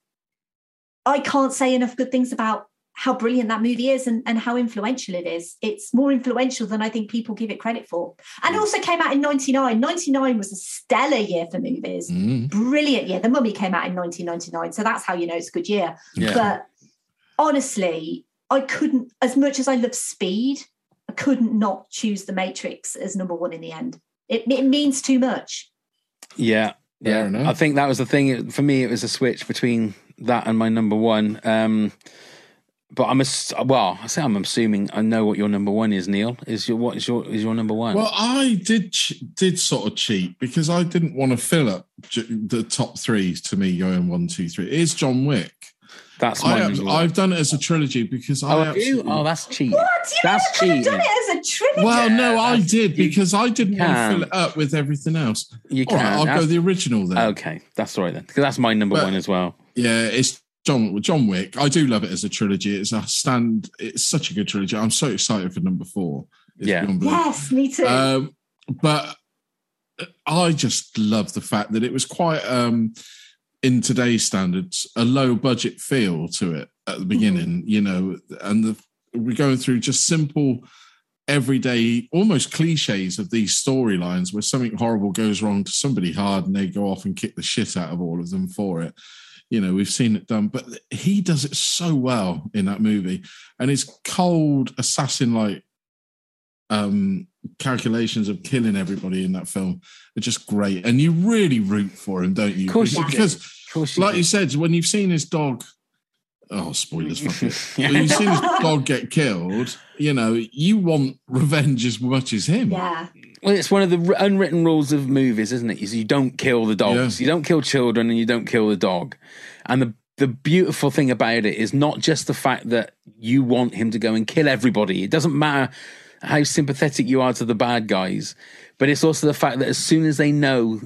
I can't say enough good things about how brilliant that movie is and, and how influential it is. It's more influential than I think people give it credit for. And it also came out in 99. 99 was a stellar year for movies. Mm. Brilliant year. The Mummy came out in 1999. So that's how you know it's a good year. Yeah. But honestly, I couldn't, as much as I love speed, I couldn't not choose The Matrix as number one in the end. It, it means too much. Yeah, yeah. enough. I think that was the thing for me. It was a switch between that and my number one. Um, but I'm ass- well. I say I'm assuming I know what your number one is. Neil is your what is your is your number one? Well, I did ch- did sort of cheat because I didn't want to fill up j- the top three to me going one, two, three. It is John Wick. That's my I have. I've done it as a trilogy because I oh, you? absolutely- Oh, that's cheating. What? You That's could have cheating. done it as a trilogy. Well, no, I that's- did because I didn't want to fill it up with everything else. You All right, can. I'll That's- go the original then. Okay, that's all right then. Because that's my number But- one as well. Yeah, it's John John Wick. I do love it as a trilogy. It's a stand. It's such a good trilogy. I'm so excited for number four. It's Yeah. Yes, me too. Um, but I just love the fact that it was quite, um, in today's standards, a low budget feel to it at the beginning, you know, and the, we're going through just simple, everyday, almost cliches of these storylines where something horrible goes wrong to somebody hard and they go off and kick the shit out of all of them for it. You know, we've seen it done, but he does it so well in that movie. And his cold assassin like um calculations of killing everybody in that film are just great and you really root for him don't you Of course you do. because Of course you like do. you said when you've seen his dog oh spoilers fuck it Yeah. when you've seen his dog get killed you know you want revenge as much as him yeah. Well, it's one of the unwritten rules of movies, isn't it? Is you don't kill the dogs, Yeah. you don't kill children, and you don't kill the dog. And the the beautiful thing about it is not just the fact that you want him to go and kill everybody. It doesn't matter how sympathetic you are to the bad guys, but it's also the fact that as soon as they know,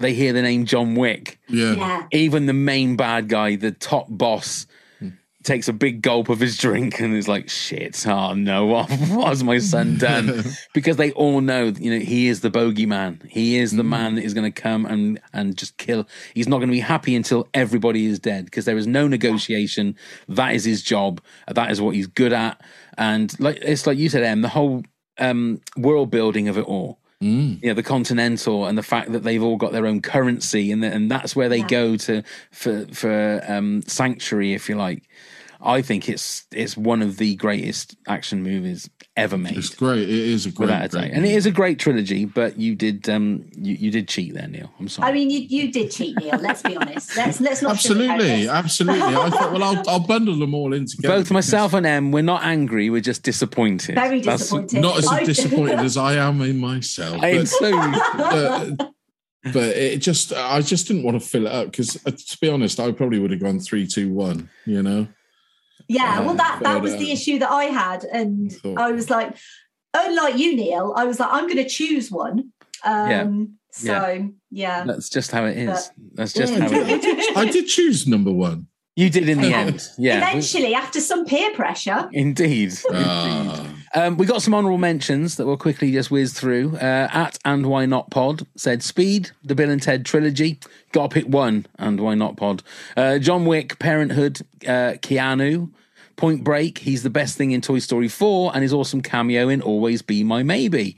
they hear the name John Wick, yeah, Yeah. even the main bad guy, the top boss, Hmm. takes a big gulp of his drink and is like, "Shit! Oh no, what, what has my son done?" because they all know, you know, he is the bogeyman. He is the man that is going to come and and just kill. He's not going to be happy until everybody is dead because there is no negotiation. That is his job. That is what he's good at. And like it's like you said, Em, the whole um, world building of it all Mm. you know the continental and the fact that they've all got their own currency and and that's where they Yeah. go to for for um sanctuary if you like i think it's it's one of the greatest action movies ever made. It's great. It is a great, without a doubt. Great and it is a great trilogy but you did um you, you did cheat there neil. I'm sorry. I mean, you, you did cheat, Neil. Let's be honest. Let's let's not absolutely absolutely. I thought well I'll, I'll bundle them all in together both because myself and em we're not angry we're just disappointed. Very That's- disappointed. not as I- disappointed as i am in myself i am but- so but, but it just I just didn't want to fill it up because to be honest, I probably would have gone three, two, one. You know, Yeah, well, that that was the uh, issue that I had, and Thought- I was like, unlike you, Neil, I was like, I'm going to choose one. Um, So yeah, that's just how it is. But- that's just Yeah, how it is. I did choose number one. you did in the end. Yeah. Eventually, after some peer pressure, indeed. Ah. Um, we got some honourable mentions that we'll quickly just whiz through. Uh, at and why not pod said Speed, the Bill and Ted trilogy. Got to pick one, and why not pod? Uh, John Wick, Parenthood, uh, Keanu, Point Break. He's the best thing in Toy Story 4, and his awesome cameo in Always Be My Maybe.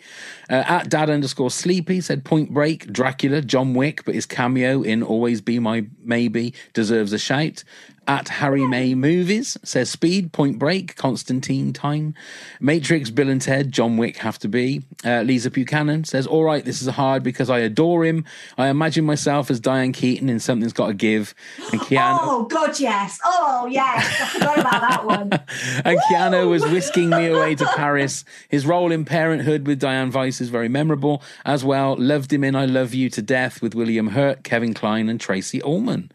Uh, at dad underscore sleepy said Point Break, Dracula, John Wick, but his cameo in Always Be My Maybe deserves a shout. At Harry May Movies says Speed, Point Break, Constantine, Time, Matrix, Bill and Ted, John Wick have to be. Uh, Lisa Buchanan says, All right, this is hard because I adore him. I imagine myself as Diane Keaton in Something's Got to Give. And Keanu, Oh God, yes. Oh yes. I forgot about that one. and Keanu was whisking me away to Paris. His role in Parenthood with Dianne Wiest is very memorable as well. Loved him in I Love You to Death with William Hurt, Kevin Kline, and Tracey Ullman.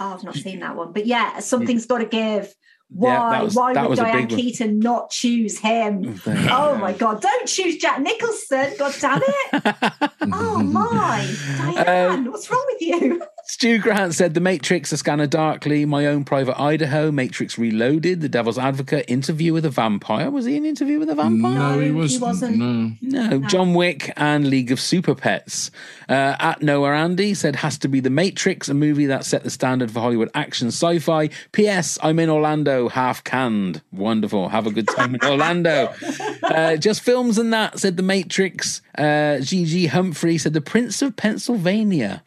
Oh, I've not seen that one, but yeah, something's got to give. Why? that was- Why would Diane. Keaton not choose him? Oh my God! Don't choose Jack Nicholson. God damn it! oh my, Diane, what's wrong with you? Stu Grant said The Matrix, A Scanner Darkly, My Own Private Idaho, Matrix Reloaded, The Devil's Advocate, Interview with a Vampire. Was he in Interview with a Vampire? No, he was. wasn't. No. No, John Wick and League of Super Pets. Uh, at Noah Andy said has to be The Matrix, a movie that set the standard for Hollywood action sci-fi. P.S. I'm in Orlando, half canned. Wonderful. Have a good time in Orlando. Uh, just films and that said The Matrix. Uh, Gigi Humphrey said The Prince of Pennsylvania.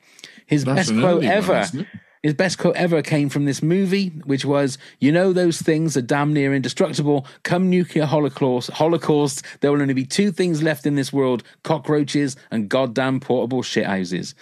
His That's best quote early one, ever. His best quote ever came from this movie, which was, "You know those things are damn near indestructible. Come nuclear holocaust, holocaust, there will only be two things left in this world: cockroaches and goddamn portable shithouses."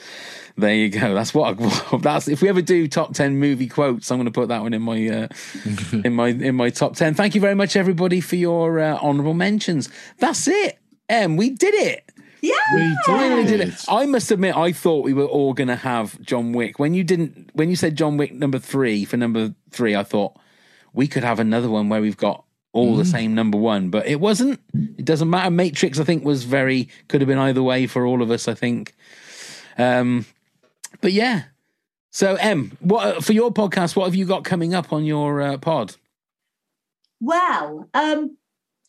There you go. That's what. I, that's if we ever do top ten movie quotes, I'm going to put that one in my uh, in my in my top ten. Thank you very much, everybody, for your uh, honourable mentions. That's it. Em, we did it. Yeah, We did. did it. I must admit, I thought we were all going to have John Wick. When you didn't, when you said John Wick number three for number three, I thought we could have another one where we've got all the same number one, but it wasn't. It doesn't matter. Matrix, I think, was very could have been either way for all of us. I think. Um, but yeah. So, Em, what for your podcast? What have you got coming up on your uh, pod? Well, um,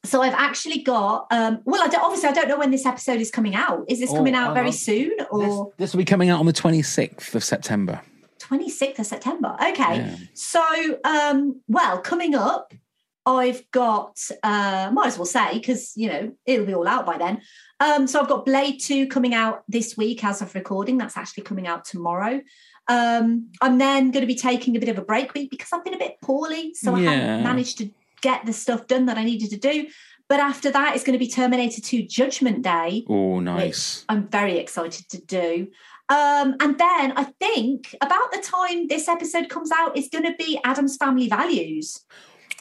so I've actually got. Um, well, I don't, obviously I don't know when this episode is coming out. Is this Oh, coming out very soon or This will be coming out on the 26th of September. twenty sixth of September? Okay. Yeah. So, um, well, coming up, I've got. Uh, might as well say because you know it'll be all out by then. Um, so I've got Blade Two coming out this week as of recording. That's actually coming out tomorrow. Um, I'm then going to be taking a bit of a break week because I've been a bit poorly, so I haven't managed to get the stuff done that I needed to do. But after that, it's going to be Terminator 2 Judgment Day, Oh, which nice. I'm very excited to do. Um, and then I think about the time this episode comes out, it's going to be Addams Family Values.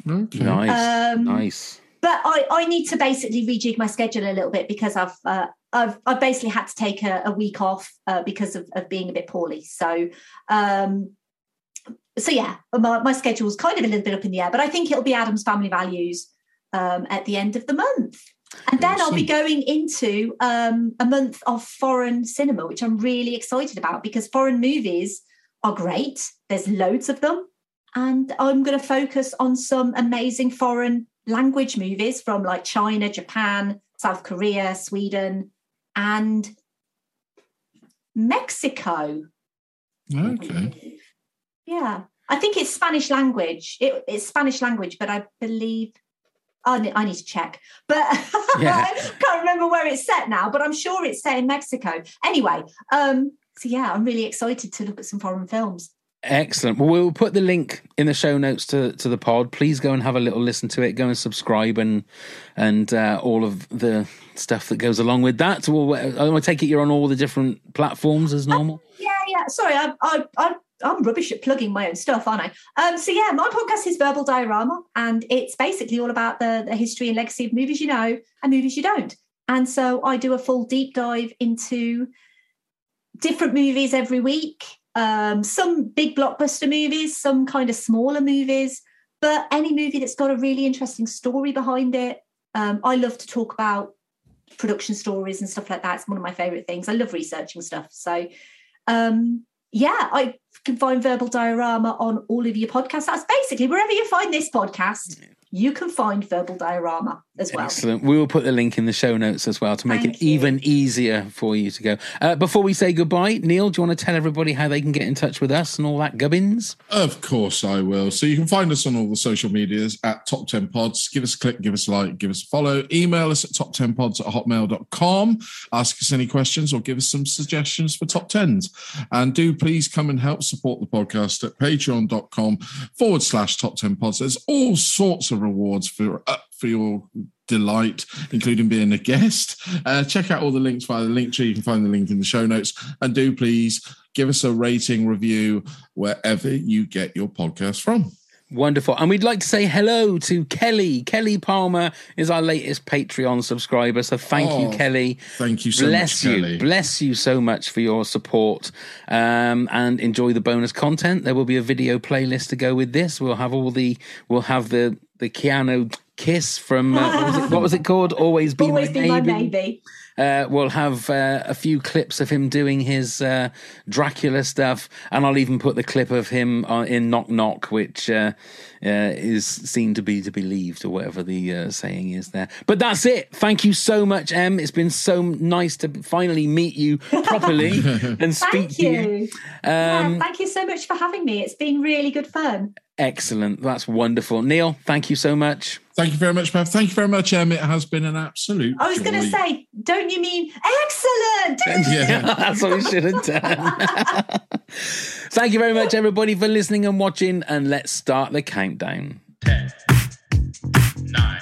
Okay. Nice. Um, nice. But I, I need to basically rejig my schedule a little bit because I've uh, I've I've basically had to take a, a week off uh, because of, of being a bit poorly. So um, so yeah, my, my schedule's kind of a little bit up in the air. But I think it'll be Addams Family Values um, at the end of the month. And then I'll be going into um, a month of foreign cinema, which I'm really excited about because foreign movies are great. There's loads of them. And I'm going to focus on some amazing foreign language movies from like China, Japan, South Korea, Sweden, and Mexico. Okay. Yeah. I think it's Spanish language. It, it's Spanish language, but I believe I need, I need to check. But Yeah. I can't remember where it's set now, but I'm sure it's set in Mexico. Anyway, um, so yeah, I'm really excited to look at some foreign films. Excellent. Well, we'll put the link in the show notes to, to the pod. Please go and have a little listen to it. Go and subscribe and and uh, all of the stuff that goes along with that. So we'll, I take it you're on all the different platforms as normal. Yeah, yeah. Sorry, I, I, I, I'm rubbish at plugging my own stuff, aren't I? Um, so yeah, my podcast is Verbal Diorama, and it's basically all about the, the history and legacy of movies you know and movies you don't. And so I do a full deep dive into different movies every week. Um, some big blockbuster movies, some kind of smaller movies, but any movie that's got a really interesting story behind it. Um, I love to talk about production stories and stuff like that. It's one of my favorite things. I love researching stuff. So, um, yeah, I can find Verbal Diorama on all of your podcasts. That's basically wherever you find this podcast, you can find Verbal Diorama as well. Excellent. We will put the link in the show notes as well to make Thank it even easier for you to go. Uh, before we say goodbye, Neil, do you want to tell everybody how they can get in touch with us and all that gubbins? Of course I will. So you can find us on all the social medias at Top 10 Pods. Give us a click, give us a like, give us a follow. Email us at top10pods at hotmail.com. Ask us any questions or give us some suggestions for top 10s. And do please come and help help support the podcast at patreon.com forward slash top 10 pods. There's all sorts of rewards for, uh, for your delight, including being a guest. Uh, check out all the links via the link tree. You can find the link in the show notes. And do please give us a rating review wherever you get your podcast from. Wonderful. And we'd like to say hello to Kelly. Kelly Palmer is our latest Patreon subscriber. So thank Oh, you, Kelly. thank you so Bless much, you. Kelly. Bless you so much for your support. Um, and enjoy the bonus content. There will be a video playlist to go with this. We'll have all the we'll have the the Keanu kiss from uh, what, was it, what was it called? Always be Always my be maybe. my maybe. Uh, we'll have uh, a few clips of him doing his uh, Dracula stuff, and I'll even put the clip of him uh, in Knock Knock, which uh, uh, is seen to be to be believed, or whatever the uh, saying is there. But that's it. Thank you so much, Em. It's been so nice to finally meet you properly and speak Thank to you. you. Um, yeah, thank you so much for having me. It's been really good fun. Excellent. That's wonderful. Neil, thank you so much. Thank you very much, Bev. Thank you very much, Em. It has been an absolute I was going to say, don't you mean excellent? Yeah. That's what we should have done. Thank you very much, everybody, for listening and watching. And let's start the countdown. Ten, nine,